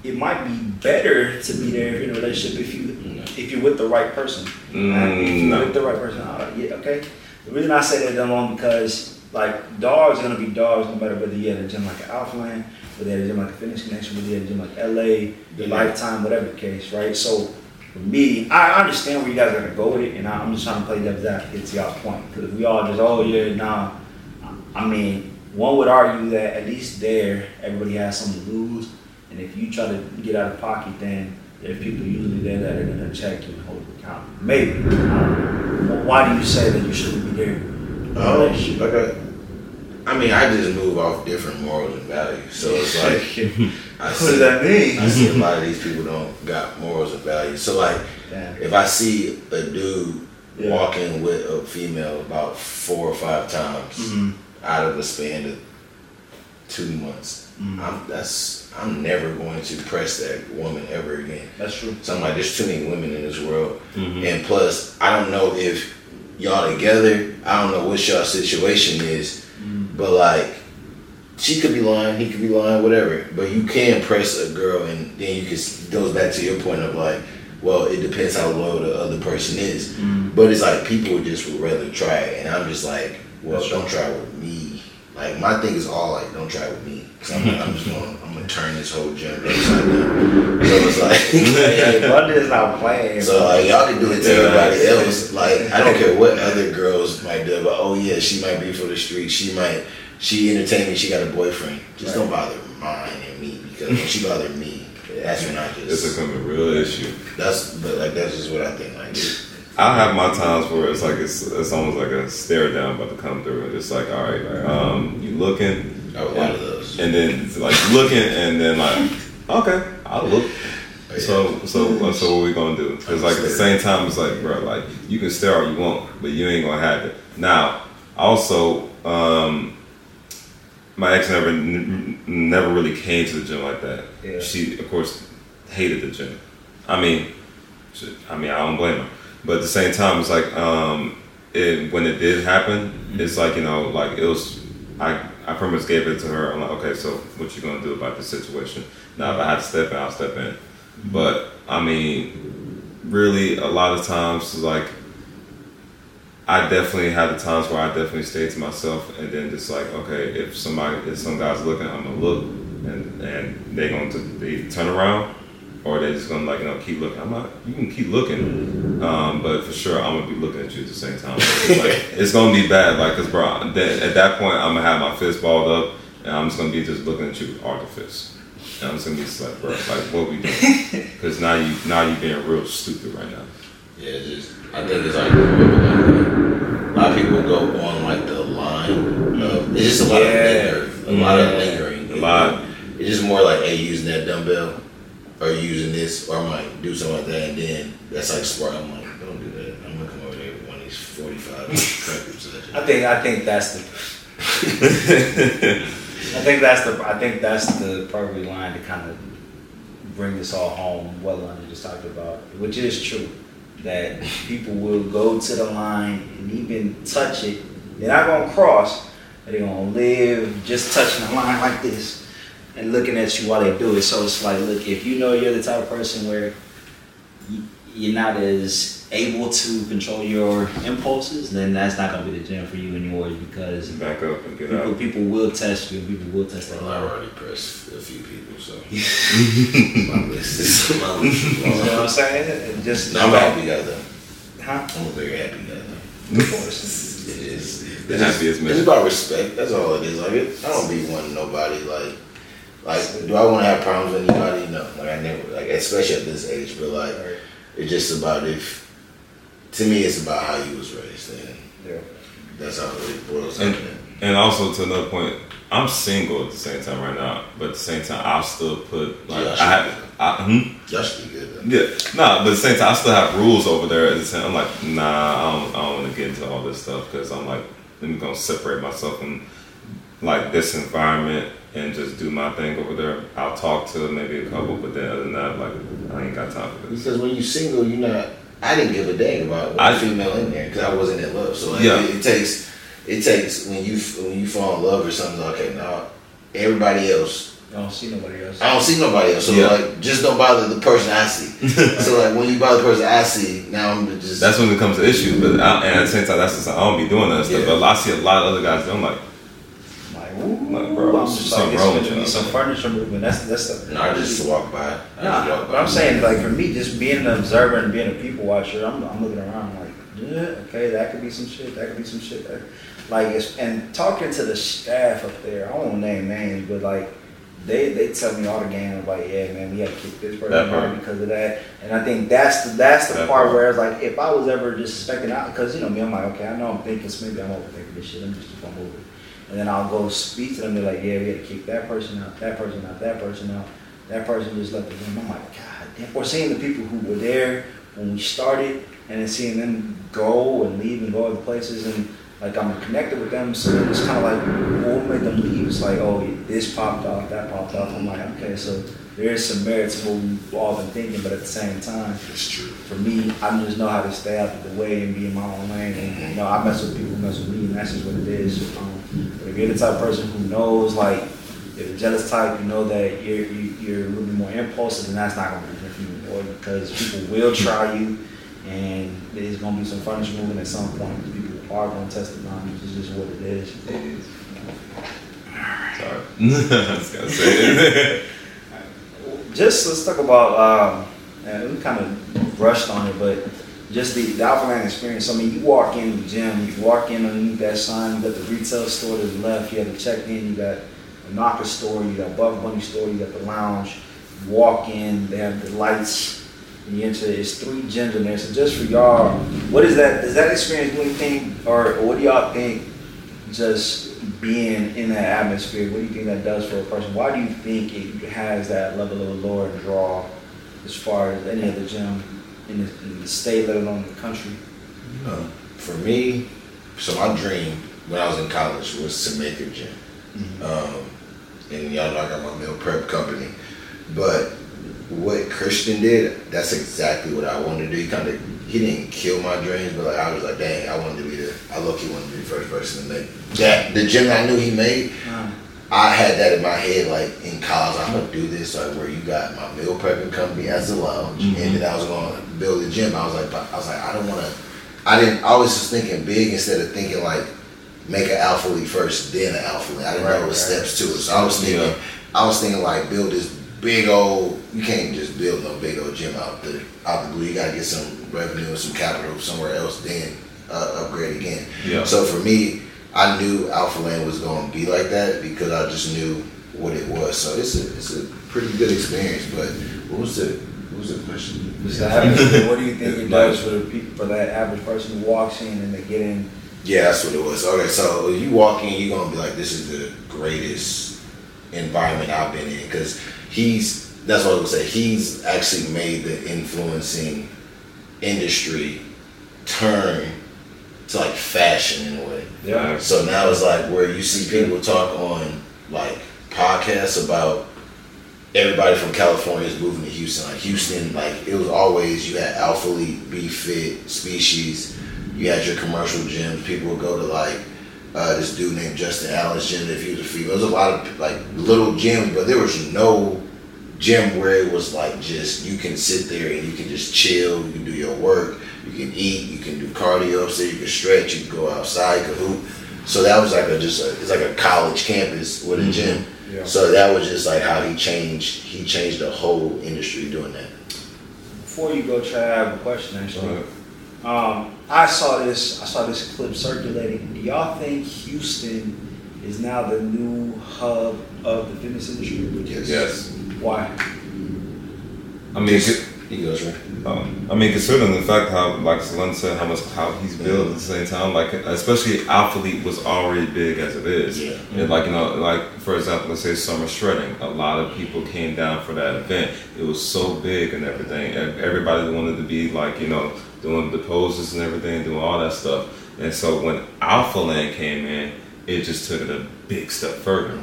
it might be better to be there in a relationship if you if you're with the right person. Mm, if you're no. with the right person, uh, yeah, okay. The reason I say that alone because like dogs are gonna be dogs no matter whether you're at a gym like an Alphaland, whether you're at a gym like a Fitness Connection, whether you're at a gym like LA, Yeah. Lifetime, whatever the case, right? So for me, I understand where you guys are gonna go with it, and I'm just trying to play devil's advocate to y'all point because we all just oh yeah nah. I mean, one would argue that at least there everybody has something to lose, and if you try to get out of pocket, then there's people usually there that are gonna check you and hold you accountable. Maybe. I don't know. But why do you say that you shouldn't be there? a Um, like I, I mean, I just move off different morals and values. So it's like [LAUGHS] I what see, does that mean? I see a lot of these people don't got morals and values. So like, Damn. if I see a dude Yeah. walking with a female about four or five times Mhm. out of a span of two months, Mhm. I'm that's I'm never going to press that woman ever again. That's true. So I'm like, there's too many women in this world. Mhm. And plus, I don't know if y'all together. I don't know what y'all situation is, but like, she could be lying, he could be lying, whatever. But you can press a girl, and then you can goes back to your point of like, well, it depends how loyal the other person is. But it's like people just would rather try it, and I'm just like, well, That's don't try with me. Like my thing is all like, don't try with me, because I'm, I'm just going, I'm gonna turn this whole gym upside down. So it's like. [LAUGHS] Hey, London is [LAUGHS] not playing. So like y'all can do it to Yeah. everybody else. Like I don't care what other girls might do, but oh yeah, she might be for the street. She might she entertained me. She got a boyfriend. Just don't bother mine and me because when she bothered me, that's when I It's just become a real issue. that's but like that's just what I think. Like I have my times where it's like it's it's almost like a stare down about to come through. It's like all right, um, you looking, I have a lot of those. and then like looking, and then like okay, I'll look. Yeah. So so so what we gonna do? Because like at the same time, it's like bro, like you can stare all you want, but you ain't gonna have it. Now, also, um, my ex never n- never really came to the gym like that. Yeah. She of course hated the gym. I mean, she, I mean I don't blame her, but at the same time, it's like um, it, when it did happen, it's like you know like it was. I I pretty much gave it to her. I'm like, okay, so what you gonna do about this situation? Now, if I had to step in, I'll step in. But I mean, really, a lot of times, like, I definitely had the times where I definitely stayed to myself, and then just like, okay, if somebody, if some guy's looking, I'm gonna look, and and they gonna t- they turn around, or they just gonna like you know keep looking. I'm not. You can keep looking, um, but for sure, I'm gonna be looking at you at the same time. It's, like, [LAUGHS] it's gonna be bad, like, cause bro, then at that point, I'm gonna have my fist balled up, and I'm just gonna be just looking at you with all the fists. And I'm just gonna be just like, bro, like, what we doing? [LAUGHS] Because now you, now you being real stupid right now. Yeah, it's just I think it's like a lot of people go on like the line of it's just a lot Yeah. of linger, a lot of lingering. A lot. It's just more like hey, using that dumbbell or using this or I might do something like that and then that's like smart. I'm like, don't do that. I'm gonna come over there with one of these forty five [LAUGHS] crackers. I think I think that's the. I think that's the I think that's the perfect line to kind of bring this all home. What London just talked about, which is true, that people will go to the line and even touch it. They're not gonna cross. They're gonna live just touching the line like this and looking at you while they do it. So it's like, look, if you know you're the type of person where you- you're not as able to control your impulses, then that's not gonna be the gym for you anymore because Back up and get people, out. people will test you people will test that Well, I already pressed a few people, so [LAUGHS] my list is [LAUGHS] my list is You know what. I'm saying? Just No, I'm happy guy though. Huh? I'm a very happy guy though. [LAUGHS] Of course. It is. the happiest It's about respect. That's all it is. Like it, I don't be wanting nobody like like. Do I want to have problems with anybody? No. Like I never. Like especially at this age. But like it's just about if. To me, it's about how you was raised, and Yeah. that's how it boils down And, also to another point, I'm single at the same time right now, but at the same time, I'll still put like Yeah, I have. I, hmm? Y'all should be good. Though. Yeah, nah, but at the same time, I still have rules over there. At the same, I'm like, nah, I don't, I don't want to get into all this stuff because I'm like, I'm gonna separate myself from like this environment and just do my thing over there. I'll talk to maybe a couple, but then other than that, like, I ain't got time for this. Because when you're single, you're not. I didn't give a dang about one I- female in there because I wasn't in love. So like, Yeah. it, it takes. It takes when you when you fall in love or something. Okay, now everybody else I don't see nobody else. I don't see nobody else. So Yeah. like, just don't bother the person I see. [LAUGHS] so like, when you bother the person I see, now I'm just. That's when it comes to issues, but I, and at the same time, that's just I don't be doing that stuff. Yeah. But I see a lot of other guys. I'm like, Like, bro, I'm just something like, it's gonna be some furniture movement. That's that's the. no, I just walk by. I Nah, just walk but I'm saying like for me, just being an observer and being a people watcher, I'm, I'm looking around like, yeah, okay, that could be some shit. That could be some shit. That, like, it's, and talking to the staff up there, I won't name names, but like, they they tell me all the game like, yeah, man, we had to kick this person out because of that. And I think that's the that's the That part part. where it's like, if I was ever just suspecting out, because you know me, I'm like, okay, I know I'm thinking, so maybe I'm overthinking this shit. Let me just keep on moving. And then I'll go speak to them. They're like, yeah, we had to kick that person out, that person out, that person out. That person just left the room. I'm like, God damn. Or seeing the people who were there when we started and then seeing them go and leave and go other places and like I'm connected with them. So it's kind of like, what made them leave? It's like, oh, this popped off, that popped off. I'm like, okay, so there is some merit to what we've all been thinking, but at the same time, It's true. for me, I just know how to stay out of the way and be in my own lane. And you know, I mess with people who mess with me, and that's just what it is. Um, but if you're the type of person who knows, like, if you're jealous type, you know that you're you, you're a little bit more impulsive, and that's not gonna be good for you anymore because people will try you, and there's gonna be some furniture moving at some point. Because people are gonna test the boundaries. which is just what it is. sorry, [LAUGHS] I just gotta say [LAUGHS] just let's talk about um, and we kind of rushed on it, but just the, the Alphaland experience. I mean, you walk in the gym, you walk in underneath that sign, you got the retail store to the left, you have the check-in, you got a knocker store, you got Buff Bunny store, you got the lounge. You walk in, they have the lights, you enter. It's three gyms in there. So just for y'all, what is that? Does that experience do anything, or, or what do y'all think? Just being in that atmosphere, what do you think that does for a person? Why do you think it has that level of allure and draw as far as any other gym in the, in the state, let alone the country? Um, for me, so my dream when I was in college was to make a gym. Um, and y'all know I got my meal prep company. But what Christian did, that's exactly what I wanted to do. He kind of he didn't kill my dreams, but like I was like, dang, I wanted to be the I look he wanted to be the first person to make that the gym I knew he made. I had that in my head, like in college, I'm gonna do this, like where you got my meal prepping company as a lounge, and then I was gonna build a gym. I was like, I was like, I don't wanna. I didn't. I was just thinking big instead of thinking like make an Alpha Elite first, then an alpha league. I didn't know Right, it was right. steps to it. So I was thinking, Yeah. I was thinking like build this big old. You can't just build no big old gym out the out the blue. You gotta get some revenue and some capital somewhere else, then uh, upgrade again. Yeah. So for me, I knew Alpha Land was going to be like that because I just knew what it was. So it's a it's a pretty good experience. But what was the what was the question? Just the atmosphere, what do you think [LAUGHS] it does for the people, for that average person who walks in and they get in? Yeah, that's what it was. Okay, so you walk in, you're gonna be like, "This is the greatest environment I've been in," because he's. That's what I was gonna say. He's actually made the influencing industry turn to like fashion in a way. Yeah. So now it's like where you see people talk on like podcasts about everybody from California is moving to Houston. Like Houston, like it was always you had Alpha Elite, Be Fit, Species. You had your commercial gyms. People would go to like uh, this dude named Justin Allen's gym if he was a female. There was a lot of like little gyms, but there was no gym where it was like just you can sit there and you can just chill. You can do your work. You can eat. You can do cardio upstairs. You can stretch. You can go outside. You can hoop. So that was like a just a, it's like a college campus with a gym. Yeah. So that was just like how he changed. He changed the whole industry doing that. Before you go, Chad, I have a question actually. Um, I saw this. I saw this clip circulating. Do y'all think Houston is now the new hub of the fitness industry? Yes. Yes. Why? I mean, He goes right. Um, I mean, considering the fact how, like Salon said, how much clout he's built at the same time, like especially Alpha Elite was already big as it is. Yeah. And like you know, like for example, let's say Summer Shredding, a lot of people came down for that event. It was so big and everything. Everybody wanted to be like you know doing the poses and everything, doing all that stuff. And so when Alpha Land came in, it just took it a big step further.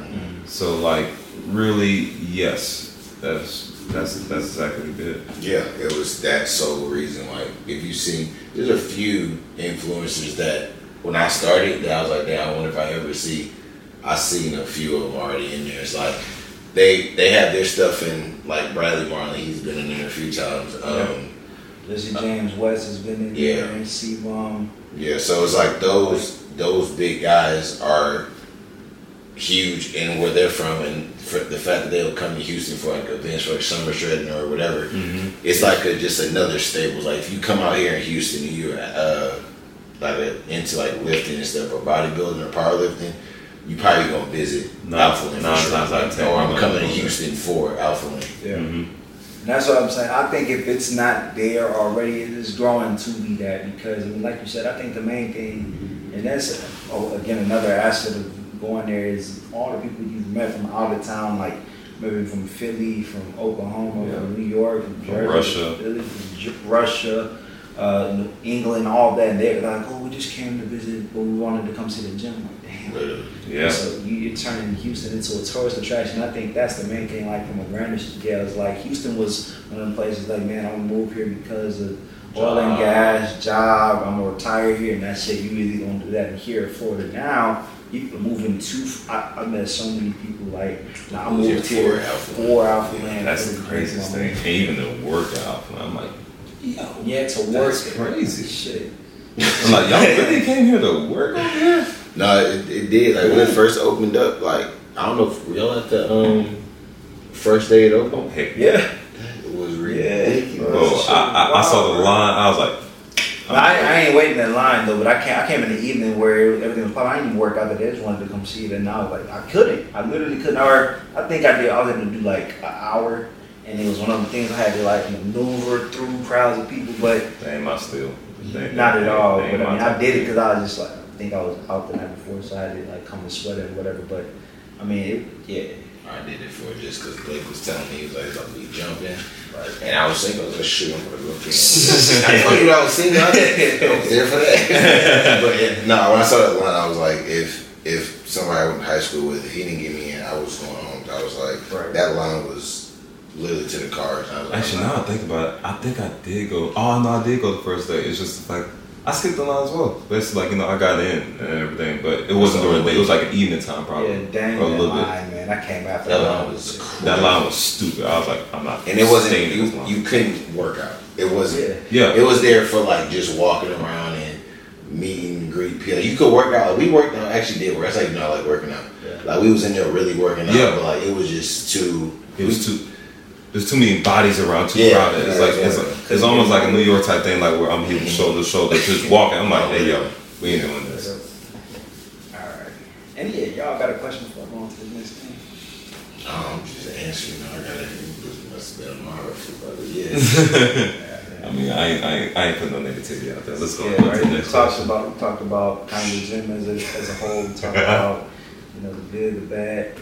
So like, really, yes, that's that's that's exactly it. Yeah, it was that sole reason. Like, if you see, there's a few influencers that when I started, that I was like, damn, I wonder if I ever see. I seen a few of them already in there. It's like they they have their stuff in like Bradley Martin. He's been in there a few times. Um, Jesse James West has been in Yeah. there, and CBum. Yeah, so it's like those those big guys are huge in where they're from, and for the fact that they'll come to Houston for like events for like summer shredding or whatever, it's like a, just another stable. Like if you come out here in Houston and you're uh, like a, into like lifting and stuff or bodybuilding or powerlifting, you probably gonna visit Nine- Alpha Land for nine sure. times out of Like, ten, or I'm coming to. Houston for Alpha Land. Yeah. Mm-hmm. And that's what I'm saying. I think if it's not there already, it is growing to be that because, I mean, like you said, I think the main thing, and that's oh, again another asset of going there is all the people you've met from out of town, like maybe from Philly, from Oklahoma, Yeah. from New York, from, From Jersey, Russia. Philly, from J- Russia, uh, England, all that. And they're like, oh, we just came to visit, but we wanted to come see the gym. Like, damn. Yeah. So you, you're turning Houston into a tourist attraction. I think that's the main thing. Like from a grander scale, is like Houston was one of the places. Like man, I'm gonna move here because of oil and gas, job. I'm gonna retire here, and that's it. You really gonna do that in here in Florida now. People moving to. I, I met so many people like nah, I moved here for Alpha for Alpha Land. That's the the craziest thing. And even the work alpha, I'm like, yo, Yeah, to work. That's crazy. Shit. I'm like, y'all really came here to work over here? No, it, it did. Like when it first opened up, like I don't know if y'all at the um first day it opened. Oh heck Yeah. It was Yeah. ridiculous. Bro, I, I, I saw the line. I was like, No, I, I ain't waiting in line though, but I came. I came in the evening where everything was popping. I didn't even work out there. I just wanted to come see it, and I was like, I couldn't. I literally couldn't. Or I think I did. I was able to do like an hour, and it was one of the things I had to like maneuver through crowds of people, but that ain't my still. not at all. But I mean, I did it because I was just like, I think I was out the night before, so I had to like come and sweat it or whatever. But I mean, it, yeah. I did it for just because Blake was telling me he was like he's about to be jumping, and I was thinking I was like shoot, I'm gonna go get him. I told you I was single. I was there for that. [LAUGHS] but yeah, no, when I saw that line, I was like, if if somebody I went to high school with, if he didn't get me in, I was going home. I was like, Right. that line was literally to the cars. I was like, Actually, now I think about it, I think I did go. Oh no, I did go the first day. It's just the fact I skipped the line as well. Basically, like you know, I got in and everything, but it wasn't during the day. It was like an evening time, probably, Yeah, dang or a little bit. line, man. I came after that that. line was crazy. That line was stupid. I was like, I'm not. and it wasn't you. line. You couldn't work out. It wasn't. Yeah. It was there for like just walking around and meeting and greet people. You could work out. Like, we worked out. Actually, did work. That's how you know like working out. Yeah. Like we was in there really working out, Yeah. but like it was just too. It was too. There's too many bodies around, too Yeah, crowded. It's like yeah. it's, it's almost like a New York type thing, like where I'm here shoulder to shoulder, just [LAUGHS] walking. I'm like, hey yo, we ain't doing this. All right. And yeah, y'all got a question before going to the next thing? Um, just answering. I gotta. It must have been on my heart for brother. Yeah. [LAUGHS] I mean, I ain't, I ain't, I ain't putting no negativity out there. Let's go Yeah, on to right. the We next talked question. about we talked about kind of the gym as a as a whole. We talked [LAUGHS] about you know the good, the bad.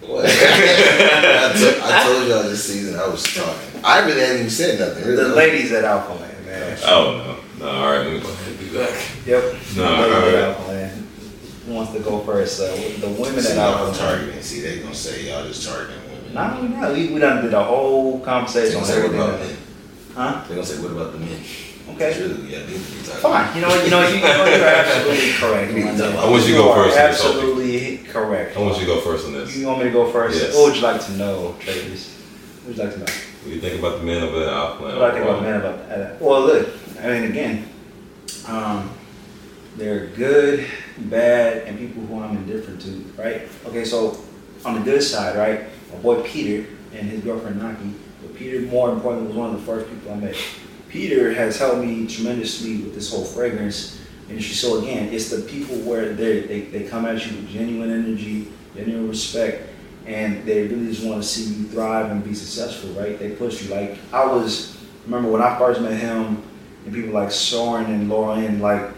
What? [LAUGHS] I, told, y'all this season I was talking. I really hadn't even said nothing. Really. The ladies at Alpha Land, man. Oh no, no. All right, let me go ahead and do that. Yep. No, the ladies all at right. Alpha Land. Who wants to go first? Uh, the women See, at y'all Alpha targeting. See, they gonna say y'all just targeting women. No, we not. We, we done did a whole They conversation gonna on say what about men? Huh? They gonna say what about the men? Okay. That's really what y'all need to be talking. Fine. You know, you know, you, [LAUGHS] you know, you're absolutely correct. We can talk about- I want you to go are first on this topic. Absolutely correct. I want you to go first on this. You want me to go first? Yes. What would you like to know, ladies? What would you like to know? What do you think about the men over there? Alpha What do I think about men about that? Well, look, I mean, again, um, they're good, bad, and people who I'm indifferent to, right? Okay, so on the good side, right, my boy Peter and his girlfriend Naki, but Peter, more importantly, was one of the first people I met. Peter has helped me tremendously with this whole fragrance industry. So again, it's the people where they they, they come at you with genuine energy, genuine respect, and they really just want to see you thrive and be successful, right? They push you. Like I was, remember when I first met him, and people like Soren and Lauren, like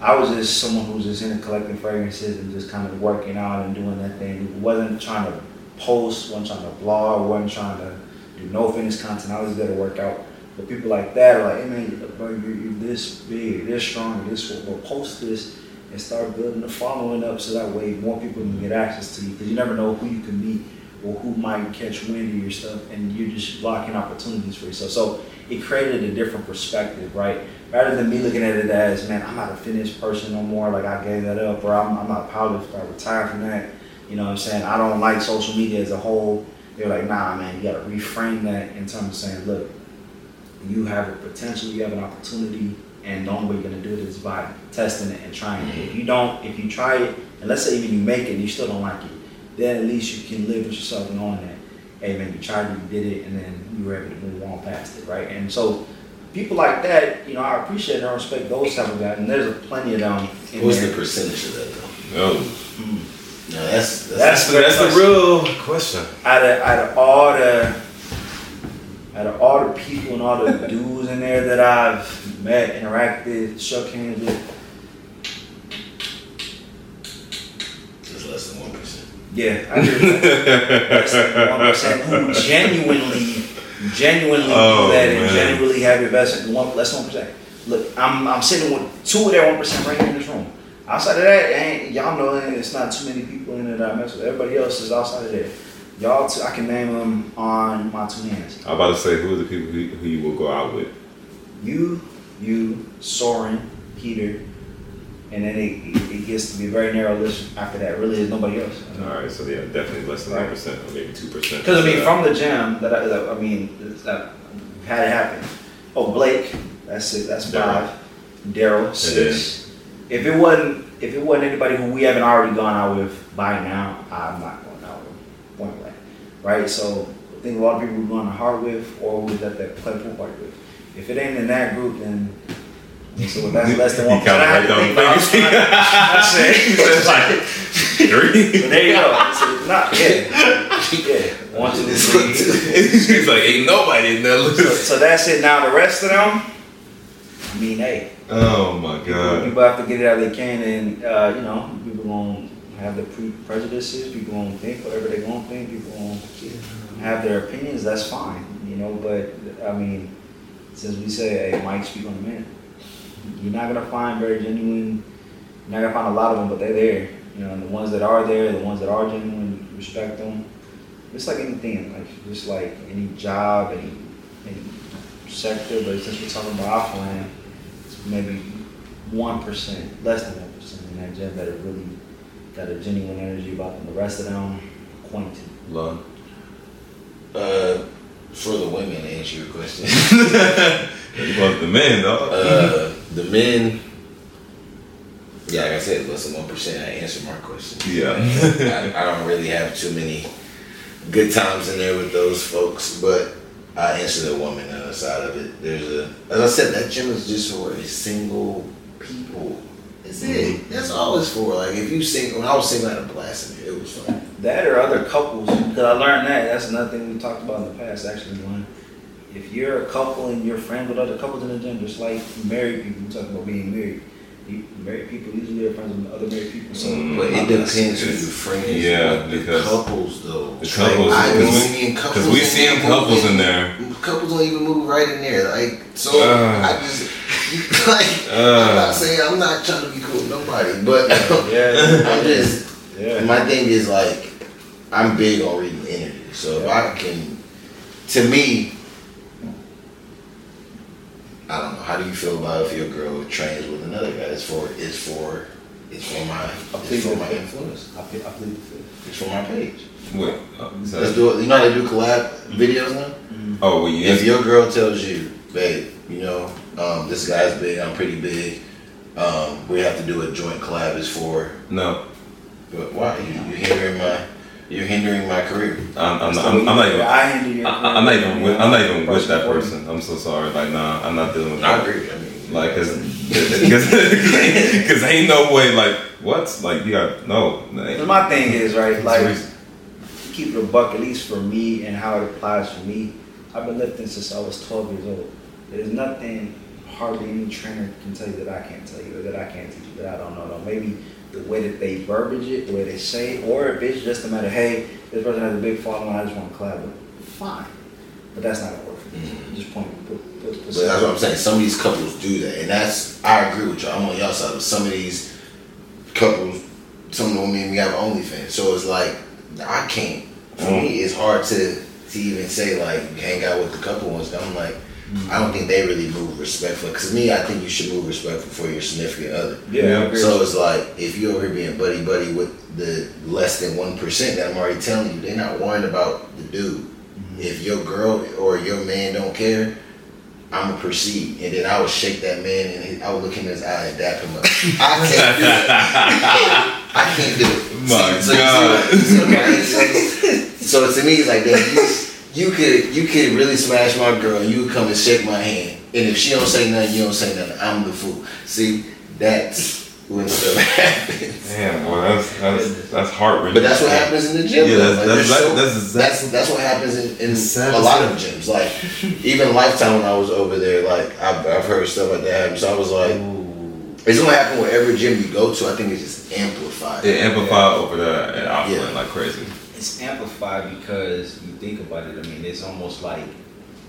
I was just someone who was just into collecting fragrances and just kind of working out and doing that thing. wasn't trying to post, wasn't trying to blog, wasn't trying to do no fitness content. I was there to work out. But people like that are like, hey man, bro, you're, you're this big, this strong, this will post this and start building the following up so that way more people can get access to you because you never know who you can meet or who might catch wind of your stuff and you're just blocking opportunities for yourself. So it created a different perspective, right? Rather than me looking at it as, man, I'm not a fitness person no more, like I gave that up, or I'm, I'm not a powerlifter, I retired from that. You know what I'm saying? I don't like social media as a whole. They're like, nah, man, you gotta reframe that in terms of saying, look, you have a potential, you have an opportunity, and the only way you're gonna do it is by testing it and trying it. If you don't, if you try it, and let's say even you make it and you still don't like it, then at least you can live with yourself knowing that, hey man, you tried it, you did it, and then you were able to move on past it, right? And so people like that, you know, I appreciate and I respect those type of guys, and there's a plenty of them. in What's there. the percentage of that though? Oh, mm. No, that's that's, That's the, that's the real question. out of out of all the out of all the people and all the [LAUGHS] dudes in there that I've met, interacted, shook hands with, just less than one percent. yeah, I agree. [LAUGHS] Less than one percent who genuinely, genuinely Oh, do that and man. genuinely have your best one less than one percent. Look, I'm I'm sitting with two of that one percent right here in this room. Outside of that, y'all know it's not too many people in there that I mess with. Everybody else is outside of there. Y'all, I can name them on my two hands. I'm about to say who are the people who, who you will go out with? you, you, Soren, Peter, and then it, it, it gets to be a very narrow list after that. Really, there's nobody else. All right, so yeah, definitely less than one percent or maybe two percent. Because I mean, from the gym that I, that, I mean, that had it happen. Oh, Blake, that's it. That's Daryl. five. Daryl, six. If it wasn't, if it wasn't anybody who we haven't already gone out with by now, I'm not going out with. Point blank, right? So I think a lot of people we're going to heart with, or we're at that play pool party with. If it ain't in that group, then I so that's less than one I right think down about the [LAUGHS] it. That's it. Three. So there you go. So not yeah, yeah. One, two, three. He's like, ain't nobody in that list. so that's it. Now the rest of them, I mean, hey, Oh my god. people have to get it out they can, and uh, you know, people gonna have their pre prejudices. People gonna think whatever they gonna think. People gonna have their opinions. That's fine, you know. But I mean, since we say, hey, Mike, speak on the man. You're not gonna find very genuine. You're not gonna find a lot of them, but they're there. You know, and the ones that are there, the ones that are genuine, respect them. It's like anything, like just like any job, any any sector. But since we're talking about Alpha Land, it's maybe one percent, less than one percent in that gym that are really got a genuine energy about them. The rest of them, acquainted. Love. Uh, for the women, to answer your question, [LAUGHS] Well, the men, dog. uh, the men. Yeah, like I said, it's less than one percent. I answered my question. Yeah. [LAUGHS] I, I don't really have too many good times in there with those folks, but I answer the woman uh, side of it. There's a, as I said, that gym is just for single people. That's it. That's all it's for. Like if you single, when I was single, I had a blast in it. It was fun. That or other couples, because I learned that. That's another thing we talked about in the past, actually. One, if you're a couple and you're friends with other couples in the gym, just like married people, we talking about being married. You, married people usually are friends with other married people. So, Mm. But it depends who your friends. Yeah, with. the because- couples though. The couples, Like, I because be we, seeing couples. because we and seen couples move in there. Couples don't even move right in there. Like so, Uh. I just [LAUGHS] like. I'm Uh, not saying I'm not trying to be cool with nobody, but [LAUGHS] yeah, [LAUGHS] I'm just. yeah. My thing is like, I'm big on reading energy. So if I can, to me, I don't know. How do you feel about if your girl trains with another guy? It's for it's for it's for my it's for my influence. I, ple- I plead the fifth. It's for my page. wait. uh, so- Let's do it. You know how they do collab videos now. oh, well, If your girl tells you, babe, you know, um, this guy's big, I'm pretty big. Um, we have to do a joint collab. Is for No. but why? You, you hearing my You're hindering my career. I'm, I'm, I'm, I'm not even. I hinder your I, I'm not even. With, I'm not even with that person. I'm so sorry. Like, nah, I'm not dealing with I that. agree. I mean, Like, cause, cause, cause ain't no way. Like, what? Like, you got no. Cause my thing is right, like keep it a buck at least for me and how it applies for me. I've been lifting since I was 12 years old. There's nothing hardly any trainer can tell you that I can't tell you or that I can't teach you that I don't know. Though maybe the way that they verbiage it, the way they say, it, or if it's just a matter, hey, this person has a big following, I just want to collab with. Fine, but that's not gonna work for me. Mm-hmm. Just point, put, put, put But that's what I'm saying. Some of these couples do that, and that's I agree with y'all. I'm on y'all side. But some of these couples, some of the women we have OnlyFans, so it's like I can't. For mm. me, it's hard to to even say like hang out with the couple ones. I'm like, I don't think they really move respectful. Because me, I think you should move respectful for your significant other. Yeah. So it's like if you over here being buddy buddy with the less than one percent that I'm already telling you, they're not worrying about the dude. If your girl or your man don't care, I'ma proceed, and then I would shake that man and I would look him in his eye and dap him up. I can't do it. I can't do it. My so God. what- you see what I'm saying? So to me, it's like that. You, could you could really smash my girl, and you would come and shake my hand, and if she don't say nothing, you don't say nothing. I'm the fool. See, that's when stuff [LAUGHS] happens. Damn, boy, that's that's that's heart wrenching. But that's what happens in the gym. Yeah, that's- Like, that's- so- that's exactly- that's that's what happens in, in a lot of gyms. Like even Lifetime when I was over there, like I've, I've heard stuff like that happen. So I was like, it's gonna happen wherever gym you go to. I think it's just amplified. It amplified over there at Alpha Land Yeah. like crazy. It's amplified because you think about it. I mean, it's almost like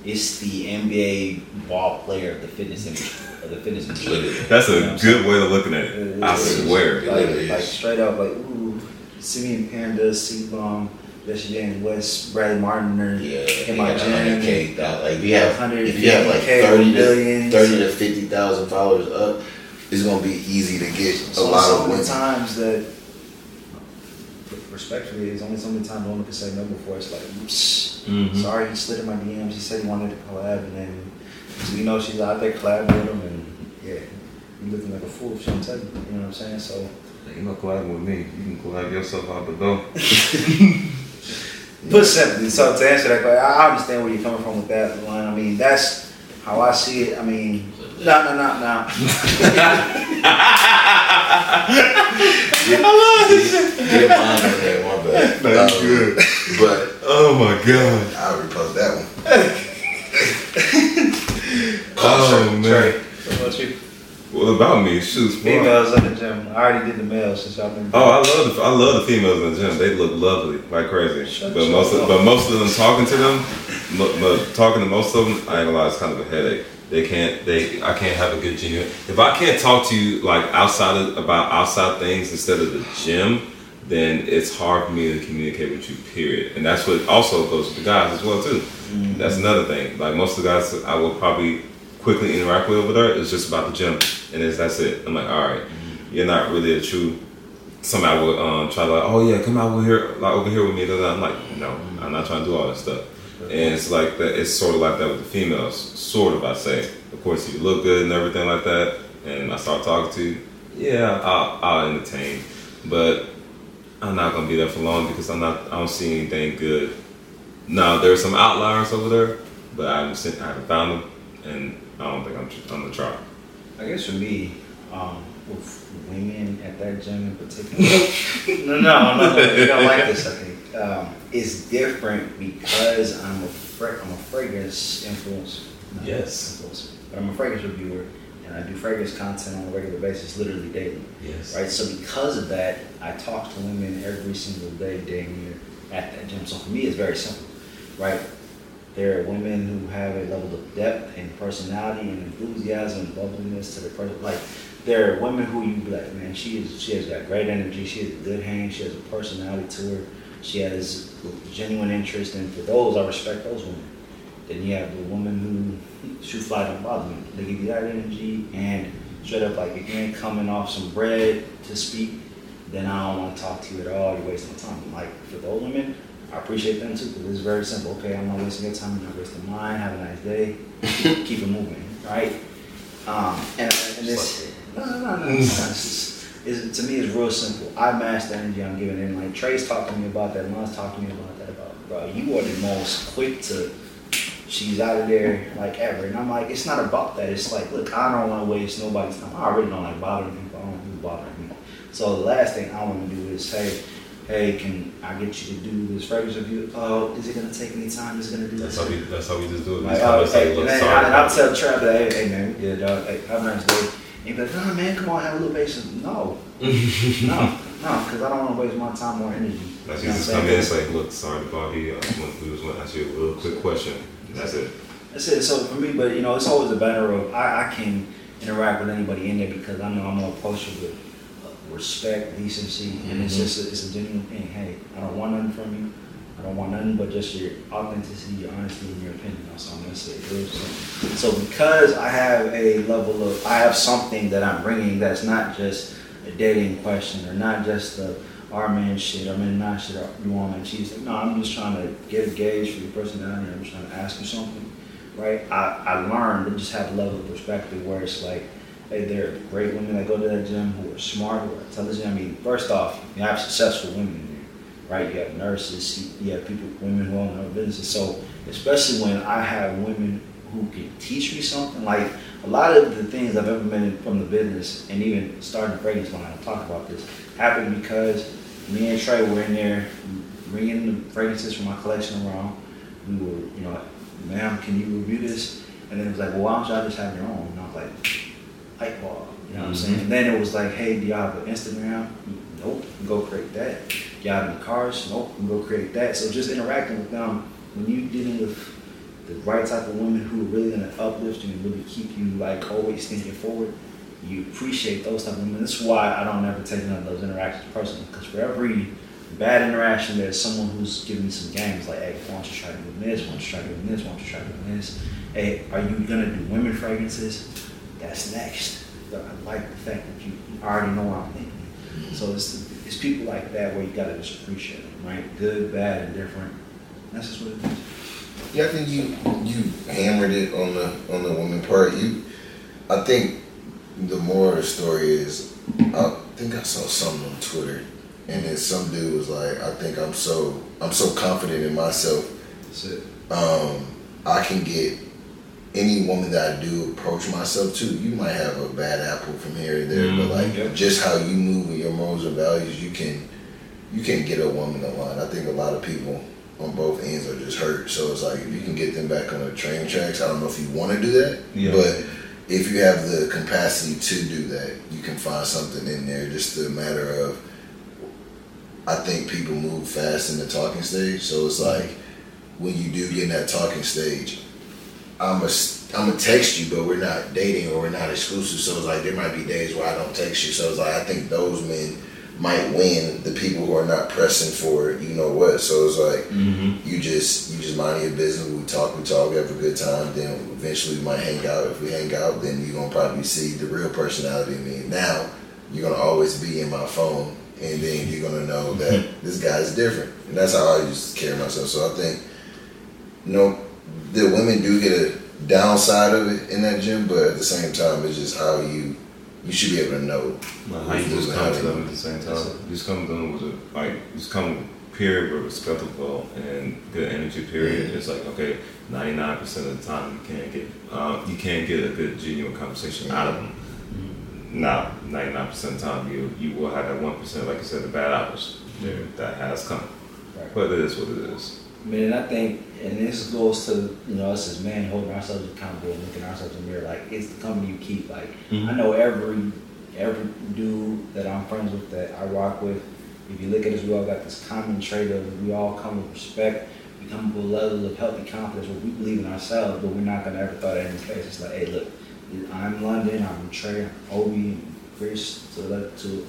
it's the NBA ball player of the fitness industry. Of the fitness industry. That's a good way of looking at it. I swear. Like, like straight up, like ooh, Simeon Panda, CBum, Jesse James West, Bradley Martin, or Yeah, in my gym. 100K. that- Like if you have if you have like or thirty to thirty to fifty thousand followers up, it's gonna be easy to get a So lot so of many women. times that, respectfully, it's only so many times a woman can say no before it's like, Mhm. sorry, he slid in my DMs. He said he wanted to collab, and then so you know she's out there collabing with him, and yeah, you looking like a fool if she don't tell you. You know what I'm saying? So. You know, collabing with me. You can collab yourself out the door. [LAUGHS] Put simply, so to answer that question, I I understand where you're coming from with that line. I mean, that's how I see it. I mean, no, no, no, no. Get mine in there, my bad. That's Um, good. But Oh my god. I'll repost that one. [LAUGHS] Oh man. Trey, what about you? What about me? Shoot. Females in the gym. I already did the males since y'all been. Oh, I love the I love the females in the gym. They look lovely, like crazy. Shut but most of, but most of them talking to them, mo- mo- talking to most of them, I ain't gonna lie, it's kind of a headache. They can't they I can't have a good genuine. If I can't talk to you like outside of about outside things instead of the gym, then it's hard for me to communicate with you. Period. And that's what also goes with the guys as well too. That's another thing. Like most of the guys I will probably quickly interact with over there, it's just about the gym, and it's that's it. I'm like, all right, you're not really a true somebody would um, try to like, oh yeah, come out over here, like over here with me. I'm like, no, I'm not trying to do all that stuff. And it's like that. It's sort of like that with the females, sort of. I say, of course, if you look good and everything like that, and I start talking to you, yeah, I'll, I'll entertain, but I'm not gonna be there for long because I'm not. I don't see anything good. Now there's some outliers over there, but I haven't seen, I haven't found them, and I don't think I'm. I'm gonna try. I guess for me, um, with women at that gym in particular. [LAUGHS] no, no, no, no. You're gonna like this. I think um, it's different because I'm a fra- I'm a fragrance influencer. Yes. influencer, but I'm a fragrance reviewer, and I do fragrance content on a regular basis, literally daily. Yes. Right. So because of that, I talk to women every single day, day and year at that gym. So for me, it's very simple. Right. There are women who have a level of depth and personality and enthusiasm and bubbliness to the person. Like there are women who you be like, man, she is she has got great energy. She has a good hand. She has a personality to her. She has genuine interest, and for those, I respect those women. Then you have the woman who shoot fly don't bother me. They give you that energy and straight up like if you ain't coming off some bread to speak, then I don't want to talk to you at all. You're wasting my time. Like for those women, I appreciate them too because it's very simple. Okay, I'm not wasting your time. I'm not wasting mine. Have a nice day. [LAUGHS] Keep it moving, right? Um, and, and this, no, no, no, no. It's not. It's just- is to me it's real simple. I match the energy I'm giving in. Like Trey's talking to me about that, Lon's talking to me about that. About bro, you are the most quick to. She's out of there like ever, and I'm like, it's not about that. It's like, look, I don't want to waste nobody's time. I already don't like bothering people. I don't want people bothering me. So the last thing I want to do is say, hey, can I get you to do this fragrance review? Oh, is it gonna take any time? Is it gonna do That's this? how we. That's how we just do it. Like, oh, hey, look, and, sorry. and I'll tell Trap that, hey, hey man, yeah, dog, hey, have a nice day. And he'd be like, no, man, come on, have a little patience. No, [LAUGHS] no, no, because I don't want to waste my time or energy. Like You know just come in saying? say, look, sorry to bother you. I just want, we just want to ask you a real quick question. That's it. That's it. So for me, but you know, it's always a matter of I, I can interact with anybody in there because I know I'm gonna approach it with uh, respect, decency, and it's Mhm. just a, it's a genuine thing. Hey, I don't want nothing from you. I don't want nothing but just your authenticity, your honesty, and your opinion. That's all I'm gonna say. So, because I have a level of, I have something that I'm bringing that's not just a dating question or not just the our man shit, our man not shit, you want my cheese. No, I'm just trying to get a gauge for your personality. I'm just trying to ask you something, right? I, I learned to just have a level of perspective where it's like, hey, there are great women that go to that gym who are smart, who are intelligent. I mean, first off, you have successful women right? You have nurses, you have people, women who own their own businesses. So, especially when I have women who can teach me something, like a lot of the things I've implemented from the business and even starting the fragrance line, I'll talk about this, happened because me and Trey were in there bringing the fragrances from my collection around. We were, you know, ma'am, can you review this? And then it was like, well, why don't y'all just have your own? And I was like, hype ball, you know what I'm mm-hmm. saying? And then it was like, hey, do y'all have an Instagram? Nope, go create that. Y'all have any cars? Nope, go create that. So just interacting with them when you dealing with the right type of women who are really gonna uplift you and really keep you like always thinking forward, you appreciate those type of women. That's why I don't ever take none of those interactions personally. Because for every bad interaction, there's someone who's giving me some games like, hey, why don't you try doing this? Why don't you try doing this? Why don't you try doing this? Hey, are you gonna do women fragrances? That's next. But I like the fact that you already know what I'm thinking. So it's it's people like that where you gotta just appreciate them, right? Good, bad, and different. That's just what it is. Yeah, I think you you hammered it on the on the woman part. You, I think the moral of the story is, I think I saw something on Twitter, and then some dude was like, I think I'm so I'm so confident in myself. That's it. Um, I can get any woman that I do approach myself to. You might have a bad apple from here and there, but like Yep. just how you move with your morals and values, you can you can get a woman aligned. I think a lot of people on both ends are just hurt. So it's like if you can get them back on the train tracks. I don't know if you want to do that, Yeah. but if you have the capacity to do that, you can find something in there. Just a matter of, I think people move fast in the talking stage. So it's like when you do get in that talking stage, I'm a I'm gonna text you, but we're not dating or we're not exclusive. So it's like there might be days where I don't text you. So it's like I think those men might win the people who are not pressing for you know what. So it's like Mm-hmm. you just you just mind your business. We talk, we talk, we have a good time. Then eventually we might hang out. If we hang out, then you're gonna probably see the real personality in me. Now you're gonna always be in my phone, and then you're gonna know that this guy's different. And that's how I used to carry myself. So I think you know the women do get a downside of it in that gym, but at the same time, it's just how you you should be able to know. Like how you just come to them at the same time. You just come to them with a like just come period with respectful and good energy period. Yeah. It's like okay, ninety nine percent of the time you can't get um, you can't get a good genuine conversation out of them. Now ninety nine percent of the time you you will have that one percent like you said the bad apples there that has come. Right. But it is what it is. And I think, and this goes to you know us as men holding ourselves accountable and looking ourselves in the mirror. Like it's the company you keep. Like Mhm. I know every every dude that I'm friends with that I rock with. If you look at us, we all got this common trait of we all come with respect. We come with a level of healthy confidence where we believe in ourselves, but we're not gonna ever throw that in his face. It's like, hey, look, I'm London, I'm Trey, I'm Obi, and Chris. To to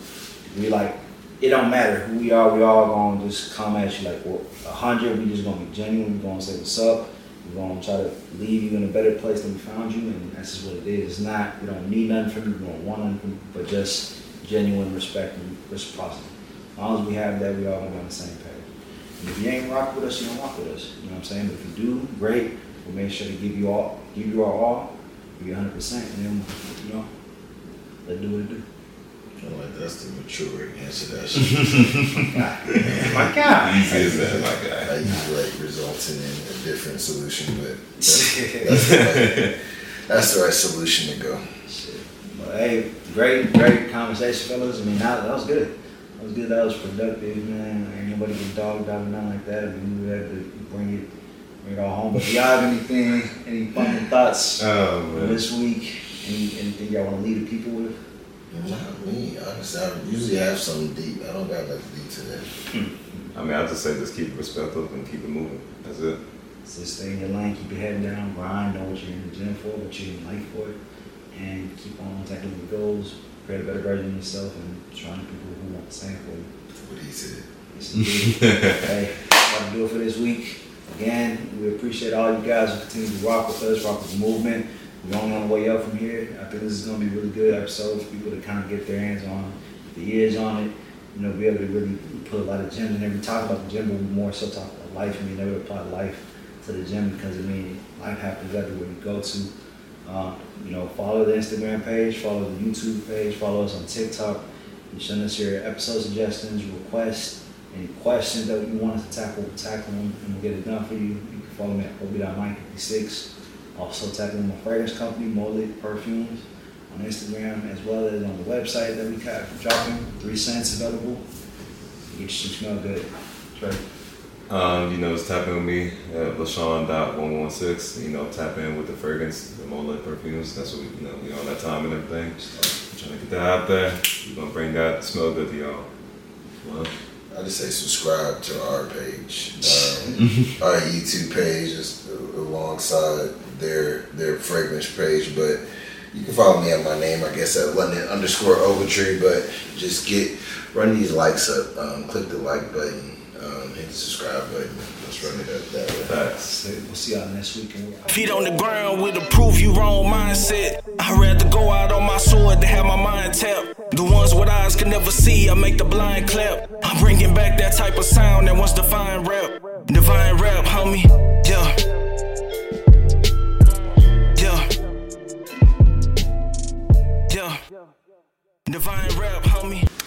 we like it don't matter who we are, we all gonna just come at you like well, hundred, we just gonna be genuine, we gonna say what's up, we're gonna try to leave you in a better place than we found you, and that's just what it is. It's not we don't need nothing from you, we don't want nothing from you, but just genuine respect and reciprocity. As long as we have that, we all gonna be on the same page. And if you ain't rock with us, you don't rock with us. You know what I'm saying? But if you do, great. We'll make sure to give you all, give you our all, give you 100 percent, and then you know, let do what it do. Feel like that's the mature answer to that shit. My God. Easy as that, my guy. I usually like resulting in a different solution, but that's, [LAUGHS] that's, the right, that's the right solution to go. But hey, great, great conversation, fellas. I mean, that, that was good. That was good. That was productive, man. Ain't nobody get dogged out or nothing like that. I mean, we had to bring it, bring it all home. But do y'all have anything, any final thoughts Oh man. this week? Any, anything y'all want to leave the people with? Not me, honestly. I usually have something deep. I don't got nothing deep today. Hmm. I mean, I just say just keep it respectful and keep it moving. That's it. So stay in your lane, keep your head down, grind, know what you're in the gym for, what you're in life for, and keep on tackling your goals, create a better version of yourself, and trying to people who want the same for you. That's what he said. Yes, indeed. [LAUGHS] hey, that'll do it for this week. Again, we appreciate all you guys who continue to rock with us, rock with the movement. Only on the way up from here. I think this is going to be really good episode for people to kind of get their hands on, the ears on it. You know, be able to really put a lot of gems in there. We talk about the gym, but we more so talk about life. I mean, never apply life to the gym because I mean, life happens everywhere you go to. Uh, you know, follow the Instagram page, follow the YouTube page, follow us on TikTok. You send us your episode suggestions, requests, any questions that you want us to tackle, we'll tackle them and we'll get it done for you. You can follow me at obi.mike56. Also tackle my fragrance company, Molit Perfumes, on Instagram as well as on the website that we got dropping. Three scents available. Get you some smell good. Trey. Um, you know, just tap in with me at LaShawn.116. You know, tap in with the fragrance, the Molet perfumes. That's what we, you know, we on that time and everything. I'm trying to get that out there. We're gonna bring that smell good to y'all. Well, I just say subscribe to our page, um, [LAUGHS] our YouTube page, just alongside their their fragrance page. But you can follow me at my name, I guess, at London underscore Ogletree. But just get run these likes up. Um, click the like button, um, hit the subscribe button. Let's run it up that way. facts. So we'll see y'all next week. And we're out. Feet on the ground with a prove you wrong mindset. I'd rather go out on my sword to have my mind tapped. The ones with eyes can never see, I make the blind clap. I'm bringing back that type of sound that once defined rap. Divine Divine rap, homie.